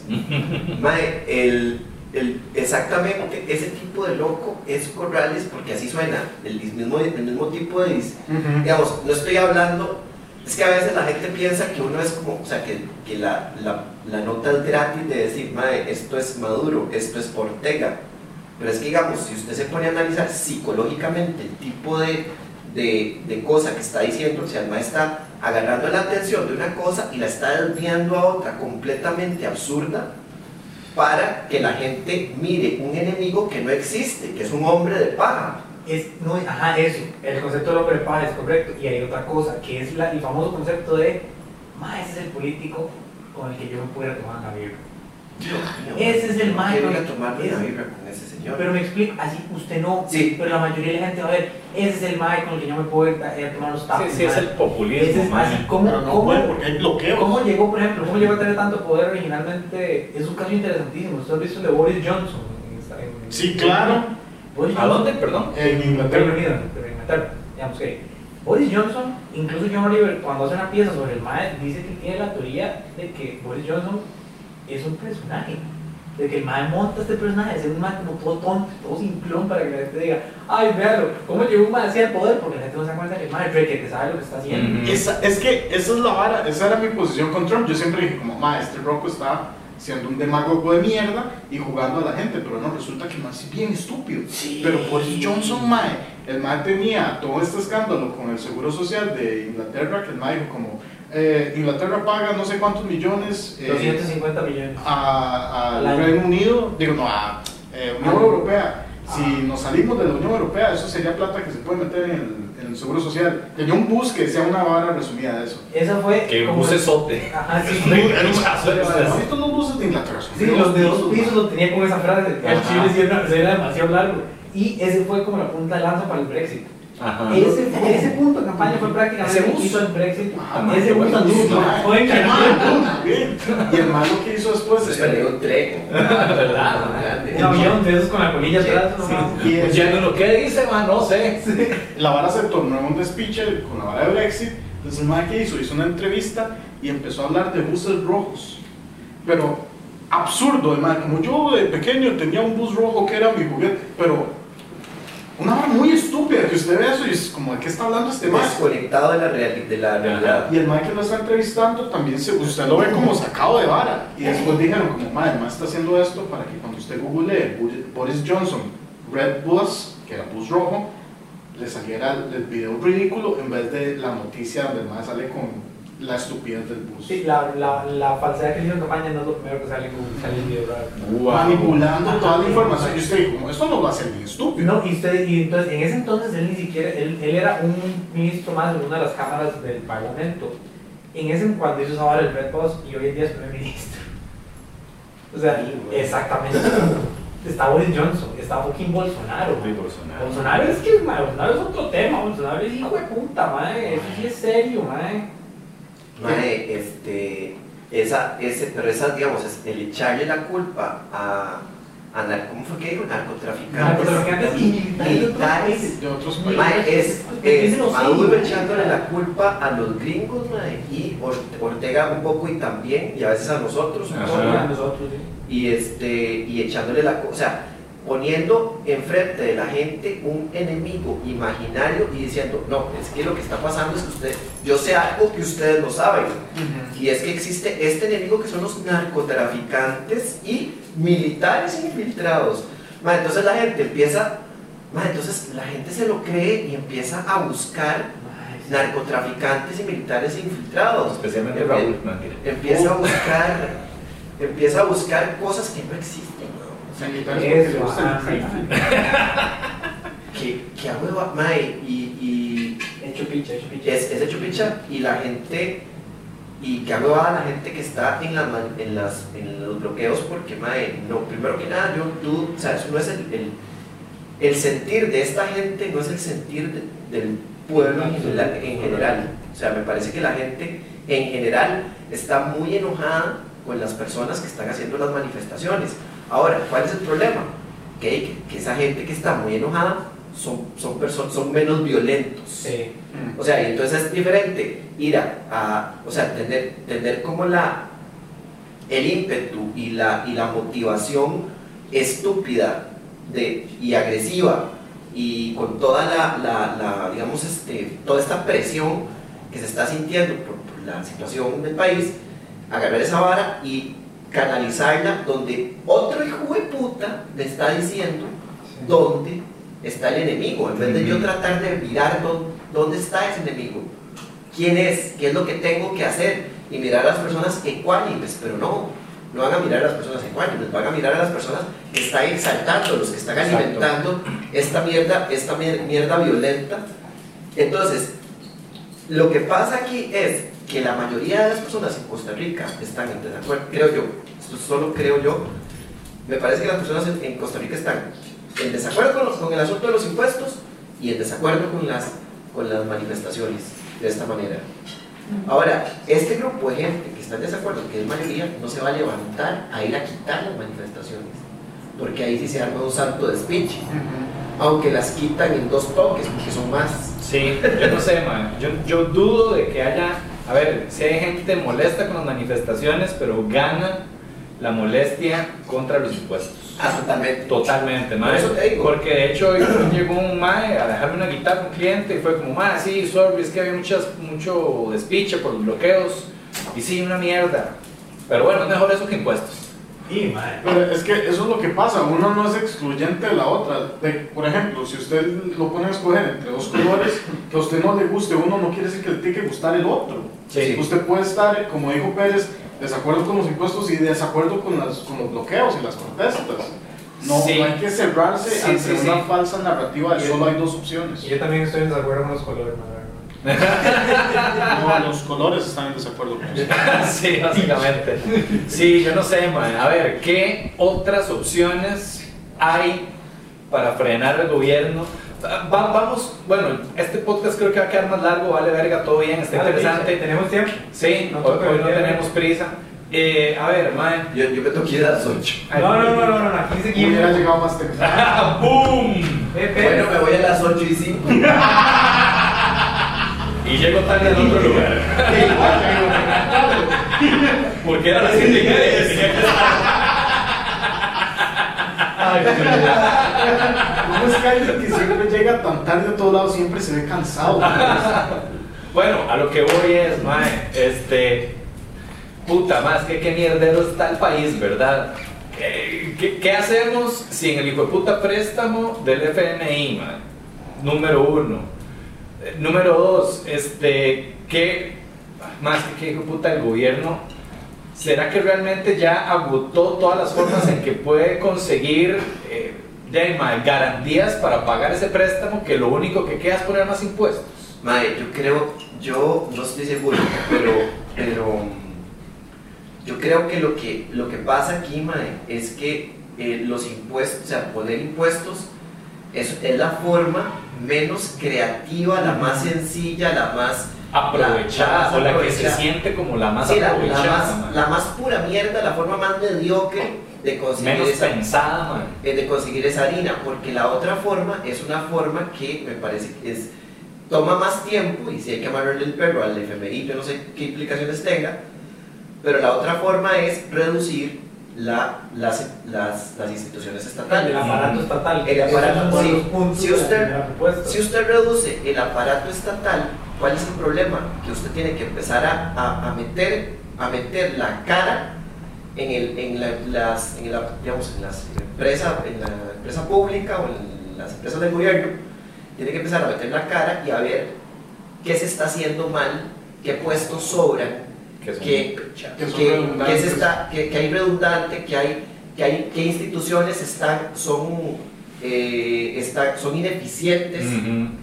Mae, el, el, exactamente ese tipo de loco es Corrales porque así suena, el mismo, el mismo tipo de... dis- Digamos, no estoy hablando, es que a veces la gente piensa que uno es como, o sea, que, que la, la, la nota es gratis de decir, mae, esto es Maduro, esto es Ortega. Pero es que, digamos, si usted se pone a analizar psicológicamente el tipo de, de, de cosa que está diciendo, o sea, el está agarrando la atención de una cosa y la está desviando a otra completamente absurda para que la gente mire un enemigo que no existe, que es un hombre de paja. Es, no, ajá, eso, el concepto del hombre de paz es correcto. Y hay otra cosa, que es la- el famoso concepto de, ma, ese es el político con el que yo me pudiera tomar una birra. Ese es el mae, Quiero ir ¿no? a tomarme una birra con ese señor. Pero me explico, así usted no, Sí. pero la mayoría de la gente va a ver, ese es el mae con el que yo me puedo ir a, a tomar los tapos. Sí, sí, es el Ese populismo, es así, ¿cómo, Pero no cómo- puede porque hay bloqueos. ¿Cómo llegó, por ejemplo, cómo llegó a tener tanto poder originalmente? Es un caso interesantísimo. ¿Usted ha visto el de Boris Johnson? en- en- Sí, claro. Boris ¿A Johnson- dónde, perdón? En Inglaterra. En Inglaterra, digamos que Boris Johnson, incluso John Oliver, cuando hace una pieza sobre el MAE, dice que tiene la teoría de que Boris Johnson es un personaje. De que el MAE monta este personaje, es un MAE como todo tonto, todo simplón para que la gente diga, ay, véalo, ¿cómo llegó un MAE así al poder? Porque la gente no se da cuenta que el MAE que sabe lo que está haciendo. Ujú. Esa, es que esa es la vara, esa era mi posición con Trump. Yo siempre dije, como, ma, este Rocco está siendo un demagogo de mierda y jugando a la gente, pero no, resulta que más es bien estúpido. Sí. Pero Boris Johnson, mae, el mae tenía todo este escándalo con el seguro social de Inglaterra, que el mae dijo como, eh, Inglaterra paga no sé cuántos millones eh, 250 millones. a- Al al año. Reino Unido, digo, no, a eh, Unión Ah. Europea. Si Ah. nos salimos de la Unión Europea, eso sería plata que se puede meter en el, en el seguro social. Tenía un bus que decía una vara resumida de eso. Esa fue. Que como- bucesote. Ajá, sí, Muy sí. rechazo, Pero, o sea, ¿Has visto los buses de Inglaterra? Sí, los de dos pisos, lo tenía con esa frase. El chile era demasiado largo. Y ese fue como la punta de lanza para el Brexit. Ajá. Ese, ese punto de campaña fue prácticamente Ese el que bus. hizo el Brexit. Ah, ese bueno. anduvo, fue. Y el malo que hizo después Se perdió un tren. ¿Verdad? Grande. Un avión de esos con la colilla atrás. Pues no lo que dice, man, no sé. la vara se tornó en un despiche con la vara de Brexit. Entonces, el mae que hizo, hizo una entrevista y empezó a hablar de buses rojos. Pero absurdo, mae, como yo de pequeño tenía un bus rojo que era mi juguete, pero una vara muy estúpida que usted ve eso y es como, ¿de qué está hablando este mae? Desconectado de la, reali- de la realidad. Y el mae que lo está entrevistando también se, usted lo ve como sacado de vara. Y después dijeron como, mae, el está haciendo esto para que cuando usted googlee Boris Johnson, Red Bus, que era bus rojo, le saliera el, video ridículo en vez de la noticia donde el mae sale con la estupidez del bus. Sí, la, la, la falsedad que le hizo en campaña no es lo primero que sale en Google, sale el video raro. Manipulando toda la información. Y usted dijo, como, esto no va a ser bien estúpido. No, y, usted, y entonces en ese entonces él ni siquiera, él, él era un ministro más en una de las cámaras del parlamento. En ese cuando hizo vara el Red Boss y hoy en día es primer ministro. O sea, Sí, exactamente. Está Boris Johnson, está fucking Bolsonaro. Muy Bolsonaro. Bolsonaro es que Bolsonaro es otro tema, Bolsonaro es hijo de puta, mae. Eso sí es serio, mae. Mae, este, esa, ese, pero esa, digamos, es el echarle la culpa a, a nar- ¿cómo fue que dijo? Narcotraficantes. Narcotraficantes y militares de otros países. Es, Es es. Maduro echándole la culpa a los gringos, mae, y Or- Ortega un poco y también, y a veces a nosotros un poco, Ajá, nosotros, sí. y este, y echándole la, o sea, poniendo enfrente de la gente un enemigo imaginario y diciendo, no, es que lo que está pasando es que usted, yo sé algo que ustedes no saben. Y es que existe este enemigo que son los narcotraficantes y militares infiltrados. Ma, entonces la gente empieza, ma, entonces la gente se lo cree y empieza a buscar narcotraficantes y militares infiltrados. Especialmente Empie- Raúl. Empieza a buscar, empieza a buscar cosas que no existen. Porque Eso, que, que a hueva, mae, y, Hecho picha, hecho y picha. es, es hecho picha y la gente, y que a hueva la gente que está en, las en, las, en los bloqueos, porque mae, no, primero que nada, yo, tú, o sea, eso no es el, el, el sentir de esta gente, no es el sentir de- del pueblo en general, en general. O sea, me parece que la gente en general está muy enojada con las personas que están haciendo las manifestaciones. Ahora, ¿cuál es el problema? Que, que, que esa gente que está muy enojada son, son, personas, son menos violentos. Sí. O sea, y entonces es diferente ir a, a- o sea, tener, tener como la, el ímpetu y la, y la motivación estúpida de, y agresiva y con toda la, la- la, digamos, este, toda esta presión que se está sintiendo por, por la situación del país, agarrar esa vara y canalizarla donde otro hijo de puta le está diciendo dónde está el enemigo, en vez de yo tratar de mirar dó- dónde está ese enemigo, quién es, qué es lo que tengo que hacer y mirar a las personas ecuánimes, pero no, no van a mirar a las personas ecuánimes, van a mirar a las personas que están exaltando, los que están Exacto. alimentando esta mierda, esta mier- mierda violenta. Entonces, lo que pasa aquí es que la mayoría de las personas en Costa Rica están en desacuerdo, creo yo, esto solo creo yo, me parece que las personas en, Costa Rica están en desacuerdo con, los- con el asunto de los impuestos y en desacuerdo con las, con las manifestaciones de esta manera. Ahora, este grupo de gente que está en desacuerdo, que es mayoría, no se va a levantar a ir a quitar las manifestaciones, porque ahí sí se arma un santo despiche, aunque las quitan en dos toques, porque son más. Sí, yo no sé, man. Yo, yo dudo de que haya. A ver, si hay gente molesta con las manifestaciones, pero gana la molestia contra los impuestos. Ah, totalmente. Totalmente, Por mae. eso te digo. Porque de hecho hoy llegó un mae a dejarme una guitarra a un cliente y fue como, mae, sí, sorry, es que había muchas, mucho despiche por los bloqueos. Y sí, una mierda. Pero bueno, es mejor eso que impuestos. Y, madre. Pero es que eso es lo que pasa, uno no es excluyente de la otra. De- por ejemplo, si usted lo pone a escoger entre dos colores, que a usted no le guste uno, no quiere decir que le tiene que gustar el otro. Sí. Usted puede estar, como dijo Pérez, desacuerdo con los impuestos y desacuerdo con, las, con los bloqueos y las protestas. No, Sí. no hay que cerrarse Sí, ante sí, una falsa narrativa de solo hay dos opciones. Yo también estoy en desacuerdo con los colores. No, los colores están en desacuerdo con eso. sí, básicamente. Sí, yo no sé, man. A ver, ¿qué otras opciones hay para frenar el gobierno? Va- vamos, bueno, este podcast creo que va a quedar más largo, vale verga, todo bien, está interesante. ¿Tenemos tiempo? Sí, No hoy, toca hoy no el tenemos prisa. Eh, a ver, man. Yo, yo me ir a las 8. No, no, no, no, no, aquí seguimos. Hubiera llegado más temprano. ¡Boom! Bueno, me voy a las 8 y 5. Y llego tarde al otro lugar. Porque era las 7 y media. tenía que estar. Ay, ¿Cómo es que alguien que siempre llega tan tarde a todos lados siempre se ve cansado? Bueno, a lo que voy es, mae, este. Puta, más que qué mierdero está el país, ¿verdad? ¿Qué, qué, qué hacemos sin el hijo de puta préstamo del FMI, mae? Número uno. Eh, Número dos, este. ¿Qué. Más que qué hijo de puta el gobierno? ¿Será que realmente ya agotó todas las formas en que puede conseguir eh, garantías para pagar ese préstamo que lo único que queda es poner más impuestos? Mae, yo creo, yo no estoy seguro, pero, pero mm, yo creo que lo que, lo que pasa aquí, Mae, es que eh, los impuestos, o sea, poner impuestos es, es la forma menos creativa, la más sencilla, la más aprovechada la- o la que aprovechada. se siente como la más Sí, la, la aprovechada, más, man. la más pura mierda, la forma más mediocre de conseguir menos esa, pensada, man. eh, de conseguir esa harina, porque la otra forma es una forma que me parece que es, toma más tiempo y si hay que amarrarle el perro al yo no sé qué implicaciones tenga, pero la otra forma es reducir la, las, las, las instituciones El estatales. aparato estatal. El aparato, Si la usted-. Si usted reduce el aparato estatal, ¿cuál es el problema? Que usted tiene que empezar a, a- a meter, a meter la cara en, el, en, la, las, en, la, digamos, en, las empresa, en la empresa pública o en las empresas del gobierno. Tiene que empezar a meter la cara y a ver qué se está haciendo mal, qué puestos sobran, Que son que, pechados. Que son que, redundantes. que se está, que, que hay redundante, que hay, que hay que instituciones están, son, eh, están, son ineficientes.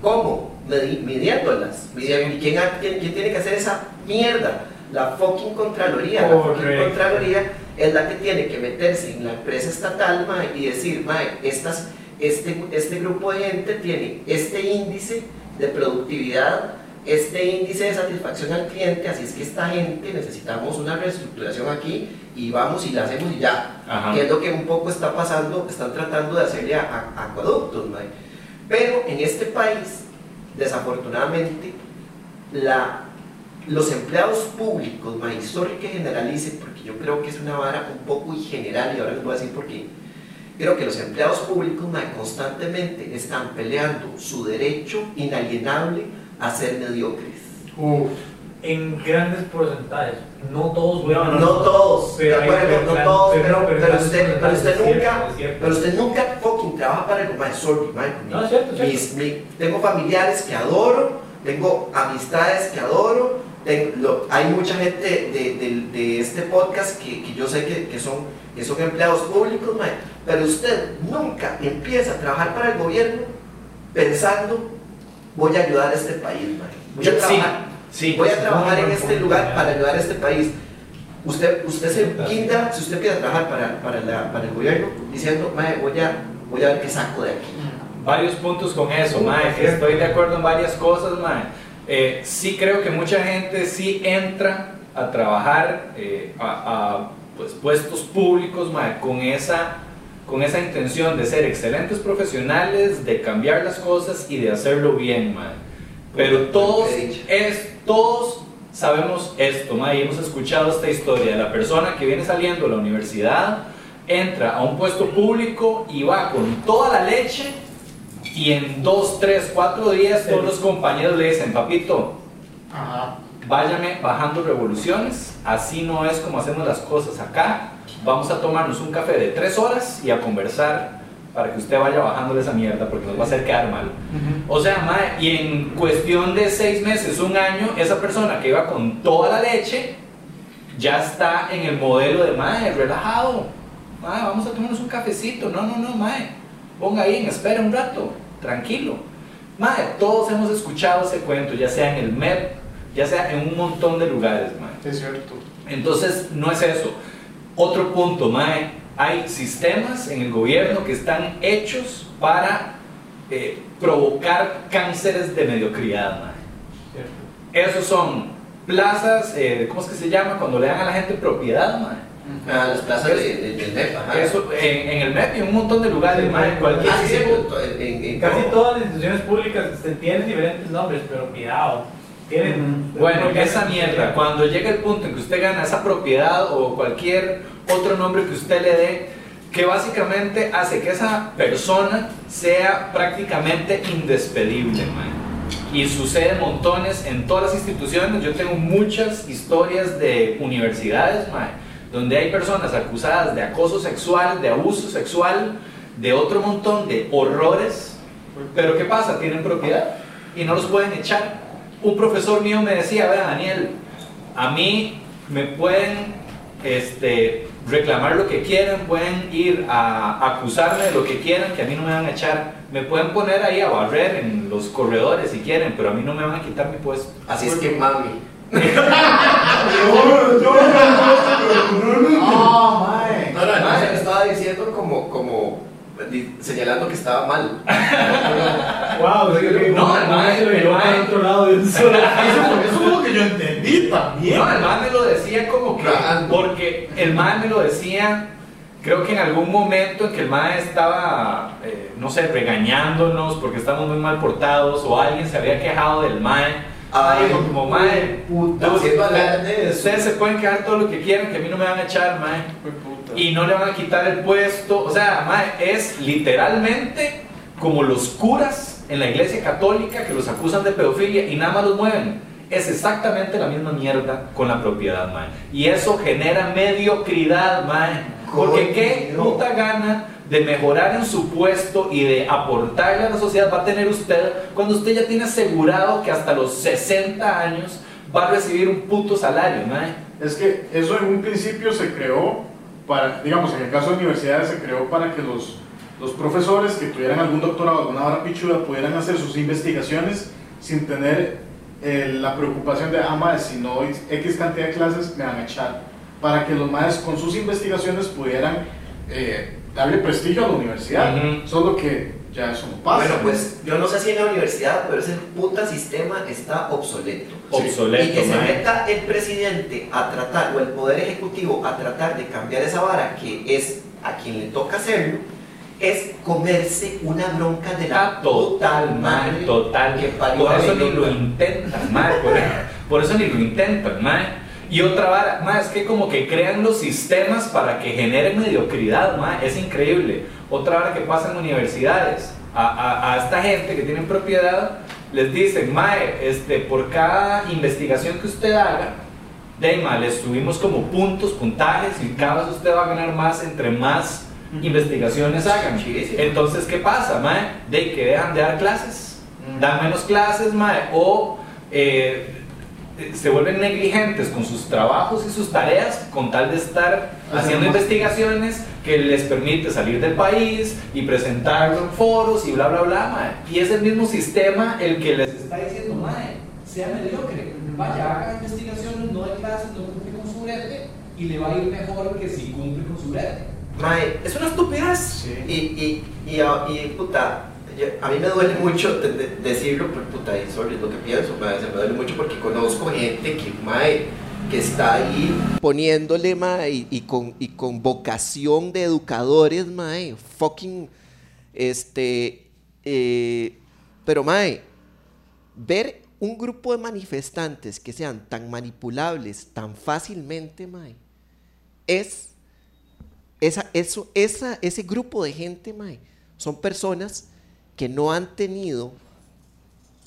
¿Cómo? Midiéndolas. midiendo. ¿Y quién, quién- quién tiene que hacer esa mierda? La fucking Contraloría. La fucking Correcto. Contraloría es la que tiene que meterse en la empresa estatal mae, y decir, mae, estas, este, este grupo de gente tiene este índice de productividad, este índice de satisfacción al cliente, así es que esta gente necesitamos una reestructuración aquí y vamos y la hacemos y ya Ajá. que es lo que un poco está pasando, están tratando de hacerle a, a- a acueductos, mae. pero en este país, desafortunadamente, la, los empleados públicos, mae, sorry que generalice, porque yo creo que es una vara un poco y general, y ahora les voy a decir por qué, creo que los empleados públicos mae, constantemente están peleando su derecho inalienable a ser mediocres. Uf. En grandes porcentajes. No todos, güey. No todos, de Pero hay- acuerdo, no todos, pero- pero, pero usted, nunca, cierto. pero usted nunca fucking trabaja para el mae, sorry, mae, No, es cierto, mi- tengo familiares que adoro, tengo amistades que adoro, tengo- lo- hay mucha gente de, de- de este podcast que, que yo sé que, que son, que son empleados públicos, mae, pero usted nunca empieza a trabajar para el gobierno pensando voy a ayudar a este país, mae. voy Yo- a sí, trabajar, sí. Voy a es trabajar en este lugar para ayudar a este país. Usted, usted se guinda, si usted empieza a trabajar para, para, la- para el gobierno, diciendo, mae, voy a, voy a ver qué saco de aquí. Varios puntos con eso, mae. Estoy de acuerdo en varias cosas, mae. Eh, sí creo que mucha gente sí entra a trabajar eh, a, a, pues, puestos públicos, mae, con esa, con esa intención de ser excelentes profesionales, de cambiar las cosas y de hacerlo bien, mae. Pero todos, He dicho. es, todos sabemos esto, mae, y hemos escuchado esta historia. De la persona que viene saliendo de la universidad, entra a un puesto público y va con toda la leche y en dos, tres, cuatro días todos los compañeros le dicen, papito, Ajá. váyame bajando revoluciones, así no es como hacemos las cosas acá, vamos a tomarnos un café de tres horas y a conversar para que usted vaya bajando esa mierda porque nos va a hacer quedar mal. O sea, mae, y en cuestión de seis meses, un año, esa persona que iba con toda la leche ya está en el modelo de mae, relajado. Mae, vamos a tomarnos un cafecito. No, no, no, mae. Ponga ahí, espera un rato, tranquilo. Mae, todos hemos escuchado ese cuento, ya sea en el MEP, ya sea en un montón de lugares, mae. Es cierto. Entonces, no es eso. Otro punto, Mae, hay sistemas en el gobierno que están hechos para eh, provocar cánceres de mediocridad. Esos son plazas, eh, ¿cómo es que se llama? Cuando le dan a la gente propiedad. Ah, las plazas de, de- del MEP, ajá. Eso, en, en el MEP y en un montón de lugares, Sí. Cualquier Ah, sí, en- en- en Casi todo. todas las instituciones públicas este, tienen diferentes nombres, pero cuidado. Tienen. Bueno, esa mierda, cuando llega el punto en que usted gana esa propiedad o cualquier otro nombre que usted le dé, que básicamente hace que esa persona sea prácticamente indespedible, man. Y sucede montones en todas las instituciones. Yo tengo muchas historias de universidades, man, donde hay personas acusadas de acoso sexual, de abuso sexual, de otro montón de horrores. Pero ¿qué pasa? Tienen propiedad y no los pueden echar. Un profesor mío me decía, vea Daniel, a mí me pueden este, reclamar lo que quieran, pueden ir a acusarme de lo que quieran, que a mí no me van a echar. Me pueden poner ahí a barrer en los corredores si quieren, pero a mí no me van a quitar mi puesto. Así es que mami. Ah. No, no, además él estaba diciendo como, como di- señalando que estaba mal. Wow, No, el mae- se lo para otro lado. Eso, eso es lo que yo entendí también. No, el man me lo decía como que, porque el man me lo decía, creo que en algún momento en que el man estaba, eh, no sé, regañándonos porque estamos muy mal portados o alguien se había quejado del man. Ay, dijo como, mae, puta, ustedes se pueden quejar todo lo que quieran, que a mí no me van a echar, mae. Y no le van a quitar el puesto. O sea, mae, es literalmente como los curas en la iglesia católica que los acusan de pedofilia y nada más los mueven. Es exactamente la misma mierda con la propiedad, mae. Y eso genera mediocridad, mae. Porque qué puta gana de mejorar en su puesto y de aportarle a la sociedad va a tener usted cuando usted ya tiene asegurado que hasta los 60 años va a recibir un puto salario, mae. Es que eso en un principio se creó para, digamos, en el caso de universidades se creó para que los, los profesores que tuvieran algún doctorado, alguna hora pichuda, pudieran hacer sus investigaciones sin tener eh, la preocupación de, ah, madre, si no X cantidad de clases, me van a echar. Para que los maestros con sus investigaciones pudieran eh, darle prestigio a la universidad. Ujú. Solo que ya eso no pasa. Bueno, pues yo no sé si en la universidad, pero ese puta sistema está obsoleto. Obsoleto, y que se meta el presidente a tratar, o el Poder Ejecutivo a tratar de cambiar esa vara, que es a quien le toca hacerlo, es comerse una bronca de la Ah, total, puta man, total. que parió Por eso ni lo intentan, man. Por, por eso ni lo intentan, man. Y otra vara, man, es que como que crean los sistemas para que generen mediocridad, man. Es increíble. Otra vara que pasa en universidades. A, a- a esta gente que tienen propiedad, les dicen, mae, este, por cada investigación que usted haga, de les subimos como puntos, puntajes, y cada vez usted va a ganar más entre más investigaciones hagan. Chivísimo. Entonces, ¿qué pasa, mae? De que dejan de dar clases, dan menos clases, mae, o eh, se vuelven negligentes con sus trabajos y sus tareas con tal de estar haciendo investigaciones que les permite salir del país y presentarlo en foros y bla, bla, bla, mae. Y es el mismo sistema el que les está diciendo, mae, sea mediocre, vaya, haga investigaciones, no de clases, no cumple con su brete y le va a ir mejor que si cumple con su brete. Mae, es una estupidez. Sí. Y, y, y, y, puta, a mí me duele mucho de- de- decirlo, pero puta, y sorry, lo que pienso, se me duele mucho porque conozco gente que, que está ahí poniéndole, y, con, y con vocación de educadores, mae, fucking, este, eh, pero, mae, ver un grupo de manifestantes que sean tan manipulables tan fácilmente, mae, es esa, eso, esa, ese grupo de gente, mae, son personas que no han tenido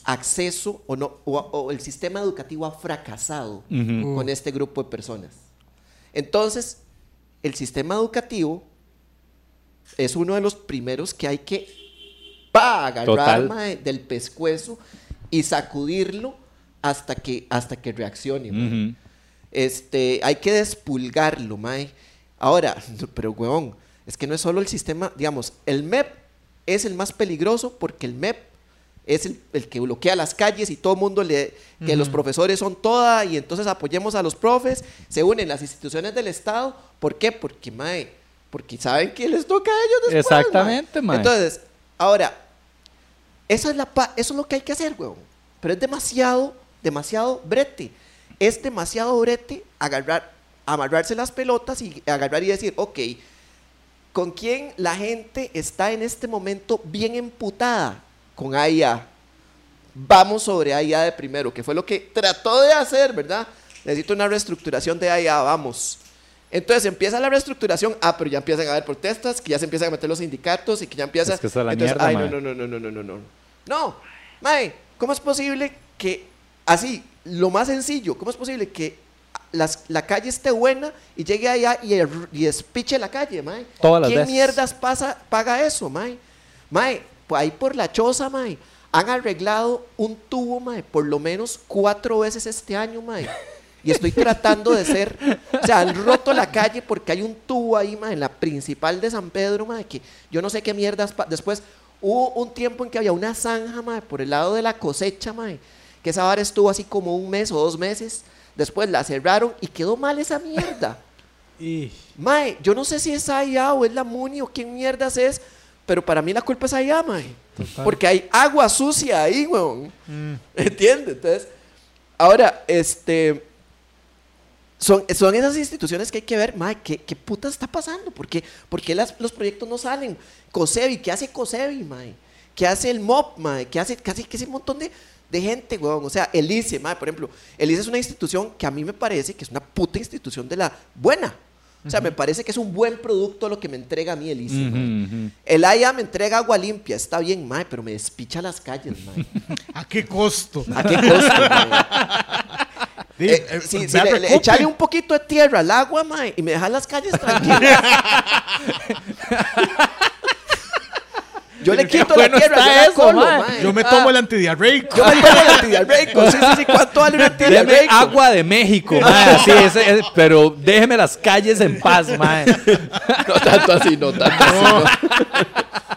acceso o, no, o, o el sistema educativo ha fracasado con este grupo de personas. Entonces, el sistema educativo es uno de los primeros que hay que pa, agarrar mae, del pescuezo y sacudirlo hasta que, hasta que reaccione. Este, hay que despulgarlo, mae. Ahora, pero huevón, es que no es solo el sistema, digamos, el MEP es el más peligroso porque el MEP es el, el que bloquea las calles y todo el mundo le que los profesores son toda y entonces apoyemos a los profes, se unen las instituciones del Estado, ¿por qué? Porque mae, porque saben que les toca a ellos después. Exactamente, mae. Entonces, ahora esa es la pa- eso es lo que hay que hacer, huevón. Pero es demasiado, demasiado brete. Es demasiado brete agarrar, amarrarse las pelotas y agarrar y decir, ok, ¿con quién la gente está en este momento bien emputada? Con AIA. Vamos sobre AIA de primero, que fue lo que trató de hacer, ¿verdad? Necesito una reestructuración de AIA, vamos. Entonces empieza la reestructuración, ah, pero ya empiezan a haber protestas, que ya se empiezan a meter los sindicatos y que ya empieza... Es que esa es la entonces, mierda, ay, mae. no, no, no, no, no, no, no. No, mae, ¿cómo es posible que así, lo más sencillo, cómo es posible que las- la calle esté buena y llegue allá y, er- y despiche la calle, mae? Todas las ¿Quién veces. mierdas pasa, paga eso, mae? Mae, pues ahí por la choza, mae, han arreglado un tubo, mae, por lo menos cuatro veces este año, mae. Y estoy tratando de ser, o sea, han roto la calle porque hay un tubo ahí, mae, en la principal de San Pedro, mae, que yo no sé qué mierdas. pa- Después hubo un tiempo en que había una zanja, mae, por el lado de la cosecha, mae, que esa vara estuvo así como un mes o dos meses. Después la cerraron y quedó mal esa mierda. Y- Mae, yo no sé si es AIA o es la MUNI o quién mierdas es, pero para mí la culpa es AIA, mae. Porque hay agua sucia ahí, weón. ¿Entiendes? Entonces, ahora, este. Son, son esas instituciones que hay que ver, mae, ¿qué, qué puta está pasando? ¿Por qué, por qué las- los proyectos no salen? COSEBI, ¿qué hace COSEBI, mae? ¿Qué hace el MOP, mae? ¿Qué hace, qué hace un montón de, de gente, weón? O sea, el ICE, mae, por ejemplo. El ICE es una institución que a mí me parece que es una puta institución de la buena. O sea, me parece que es un buen producto lo que me entrega a mí el ICE. El AIA me entrega agua limpia, está bien, mae, pero me despicha las calles, mae. ¿A qué costo? ¿A qué costo, Eh, eh, si, vea, si le, echarle un poquito de tierra al agua, mae, y me deja las calles tranquilas. Yo le quito bueno la tierra, está yo la eso, colo, mae. mae. Yo me tomo el antidiarreico. Yo me tomo el antidiarreico. Sí, sí, sí. ¿Cuánto vale un antidiarreico? agua de México, mae, es- pero déjeme las calles en paz, mae. No tanto así, no tanto así. no.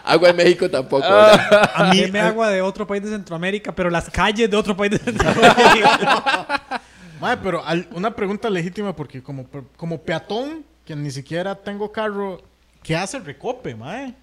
Agua de México tampoco. ¿verdad? A mí, Deme eh, agua de otro país de Centroamérica, pero las calles de otro país de Centroamérica. Mae, pero al- una pregunta legítima porque como, como peatón, que ni siquiera tengo carro, ¿qué hace el recope, mae?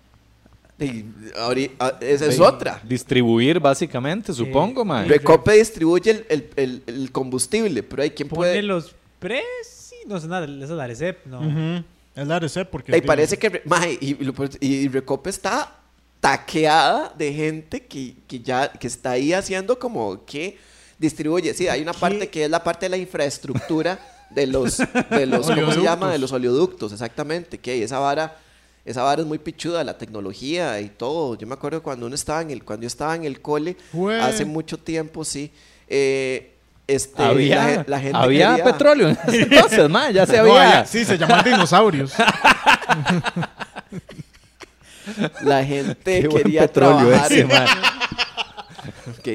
Y ahori- ah, esa es otra. Distribuir, básicamente, supongo, mae. Recope distribuye el, el- el- el combustible, pero hay quien Pone puede. los precios. No sé nada, es la RECEP, no. Es la RC porque... Y parece que. mae, y, y Recope está taqueada de gente que, que ya que está ahí haciendo como que distribuye. Sí, hay una parte que es la parte de la infraestructura de los, de los ¿cómo se Oleoductos. llama? De los oleoductos, exactamente. Que esa vara, esa vara es muy pichuda, la tecnología y todo. Yo me acuerdo cuando uno estaba en el, cuando yo estaba en el cole, hace mucho tiempo, sí. eh, este, había la, gen- la gente había quería- petróleo en ese entonces, mae, ya se No, había. sí, se llaman dinosaurios. La gente Qué quería petróleo trabajar ese, en- mae. Ok.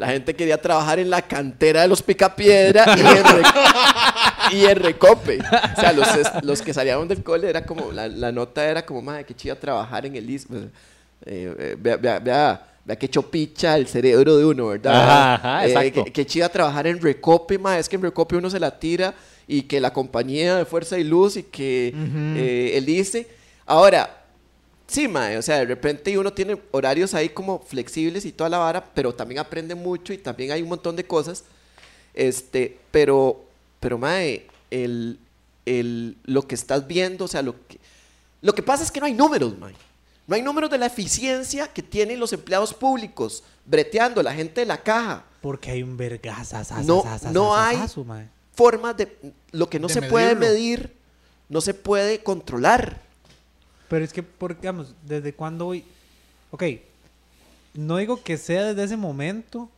La gente quería trabajar en la cantera de los picapiedra y en, y en recope. O sea, los, los que salían del cole era como, la, la nota era como, madre, qué chido trabajar en el ISM. Eh, eh, vea, vea, vea, vea qué chopicha el cerebro de uno, ¿verdad? Ajá, ajá, Eh, exacto. qué, qué chido trabajar en recope, madre, es que en recope uno se la tira y que la compañía de fuerza y luz y que eh, el ICE. Ahora, Sí, mae, o sea, de repente uno tiene horarios ahí como flexibles y toda la vara, pero también aprende mucho y también hay un montón de cosas. Este, pero, pero mae, el, el, lo que estás viendo, o sea, lo que, lo que pasa es que no hay números, mae. No hay números de la eficiencia que tienen los empleados públicos, breteando, la gente de la caja. Porque hay un vergaza. No- no hay-. Formas de, lo que no De se puede medir, no se puede controlar. Pero es que, por, digamos, ¿desde cuándo voy? Ok, no digo que sea desde ese momento,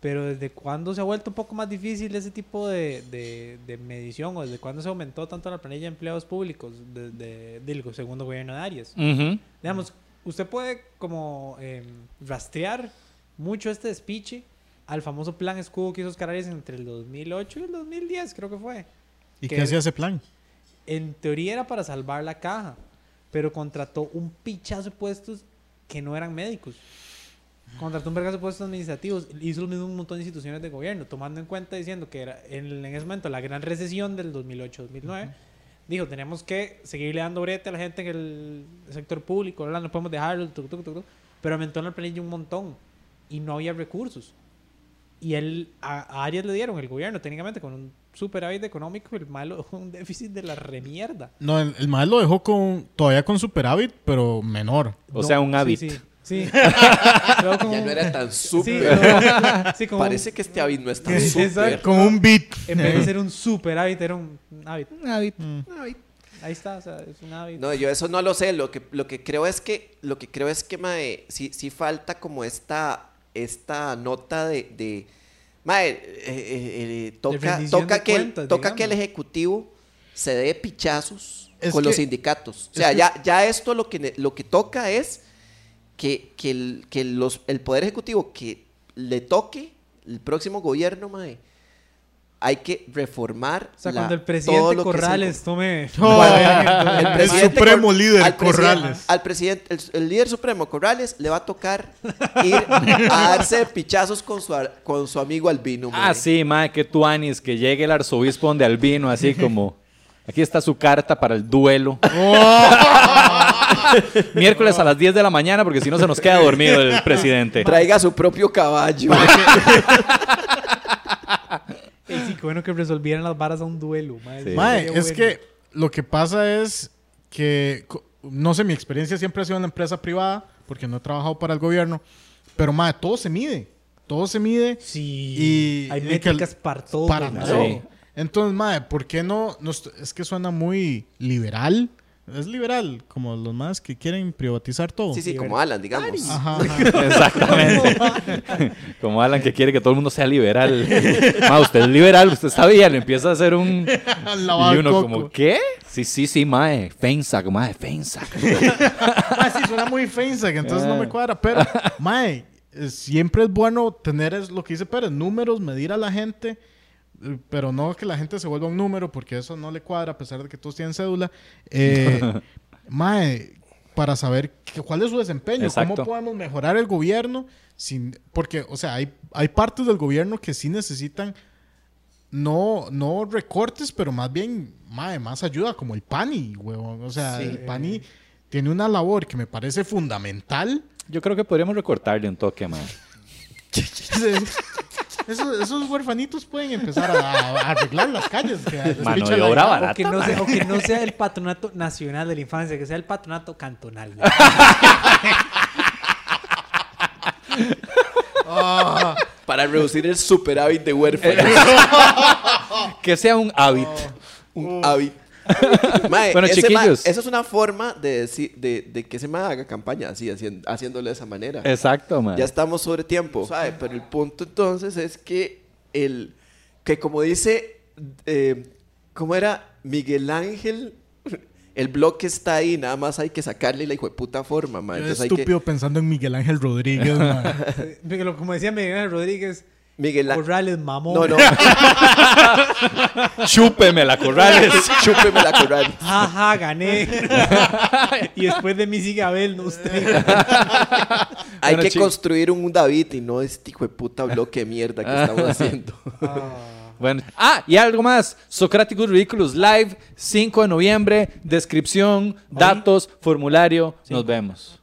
pero ¿desde cuándo se ha vuelto un poco más difícil ese tipo de, de- de medición? ¿O desde cuándo se aumentó tanto la planilla de empleados públicos desde del segundo gobierno de Arias? Ujú. Digamos, usted puede como em, rastrear mucho este despiche al famoso plan escudo que hizo Oscar Arias entre el 2008 y el 2010, creo que fue. ¿Y Que- qué hacía ese plan? En teoría era para salvar la caja, pero contrató un pichazo de puestos que no eran médicos. Contrató un vergazo de puestos administrativos. Hizo lo mismo un montón de instituciones de gobierno, tomando en cuenta diciendo que era en, en ese momento la gran recesión del 2008-2009. Dijo, tenemos que seguirle dando brete a la gente en el sector público, ¿verdad? no podemos dejarlo, tuc, tuc, tuc, tuc. pero aumentó la planilla un montón y no había recursos. Y él, a, a Arias le dieron el gobierno, técnicamente, con un superávit económico, el malo, un déficit de la remierda. No, el, el mal lo dejó con, todavía con superávit, pero menor. O No, sea, un sí, hábito. Sí, sí. Con Ya un- no era tan sí, súper. sí, como un- Parece que este hábito no es tan súper. Con un beat. en vez de ser un super hábito, era un hábito. Mm. Ay, Ahí está, o sea, es un hábito. No, yo eso no lo sé. Lo que, lo que creo es que, lo que creo es que, mae, sí, sí falta como esta, esta nota de, de mae, eh, eh, eh, toca, toca que, el- toca que el ejecutivo se dé pichazos Es con que- los sindicatos. O sea, que- ya, ya esto lo que, lo que toca es que, que, el, que los, el poder ejecutivo que le toque el próximo gobierno, mae, hay que reformar o sea, la- cuando el presidente el Corrales tome... Oh, el el presidente supremo Cor- líder, al presidente- Corrales. Al presidente, el, el líder supremo Corrales le va a tocar ir a darse pichazos con su, con su amigo Albino. Ah, sí, mae, que tú anis, que llegue el arzobispo de Albino, así como. Aquí está su carta para el duelo. Miércoles a las 10 de la mañana, porque si no se nos queda dormido el presidente. Traiga su propio caballo. Ey, sí, qué bueno que resolvieran las varas a un duelo. Sí. Mae, sería es bueno. que lo que pasa es que, no sé, mi experiencia siempre ha sido en la empresa privada, porque no he trabajado para el gobierno, pero mae, todo se mide, todo se mide Sí, y hay métricas para todo. para todo. Sí. Entonces, mae, ¿por qué no, Es que suena muy liberal. Es liberal, como los más que quieren privatizar todo. Sí, sí, como Alan, digamos. Ajá, ajá. Exactamente. Como Alan que quiere que todo el mundo sea liberal. Ma, usted es liberal, usted está bien, empieza a hacer un... Lavado y uno coco. como, ¿qué? Sí, sí, sí, mae. Fensa, mae, fensa. Mae, sí, suena muy que entonces no me cuadra. Pero, mae, eh, siempre es bueno tener es lo que dice Pérez, números, medir a la gente, eh, pero no que la gente se vuelva un número, porque eso no le cuadra, a pesar de que todos tienen cédula. Eh, mae, para saber que- cuál es su desempeño, Exacto. cómo podemos mejorar el gobierno, sin, porque, o sea, hay, hay partes del gobierno que sí necesitan no, no recortes, pero más bien mae, más ayuda, como el PANI, huevón. O sea, el PANI tiene una labor que me parece fundamental. Yo creo que podríamos recortarle un toque, mae. Esos, esos huerfanitos pueden empezar a, a arreglar las calles. que Mano de la- obra O barata. que, no mae. sea, o que no sea el patronato nacional de la infancia, que sea el patronato cantonal. Para reducir el superávit de huérfanos. Que sea un hábito. un hábito. Mae, Bueno, ese ma- chiquillos. esa es una forma de, decir, de, de que ese ma haga campaña así, haciéndole de esa manera. Exacto, mae. Ya estamos sobre tiempo. ¿sabe? Pero el punto entonces es que el que como dice eh, ¿cómo era? Miguel Ángel el bloque está ahí, nada más hay que sacarle la hijo de puta forma, ma. Yo Entonces hay que estúpido pensando en Miguel Ángel Rodríguez. man. Pero Como decía Miguel Ángel Rodríguez, Miguel Corrales mamón. No, no, Chúpeme la corrales. chúpeme la corral. Jaja, gané. y después de mí sigue Abel, no usted. Hay Bueno, que construir un David y no este hijo de puta bloque de mierda que estamos haciendo. Bueno. Ah, y algo más. Socraticus Ridiculous Live, 5 de noviembre. Descripción, datos, formulario. Nos vemos.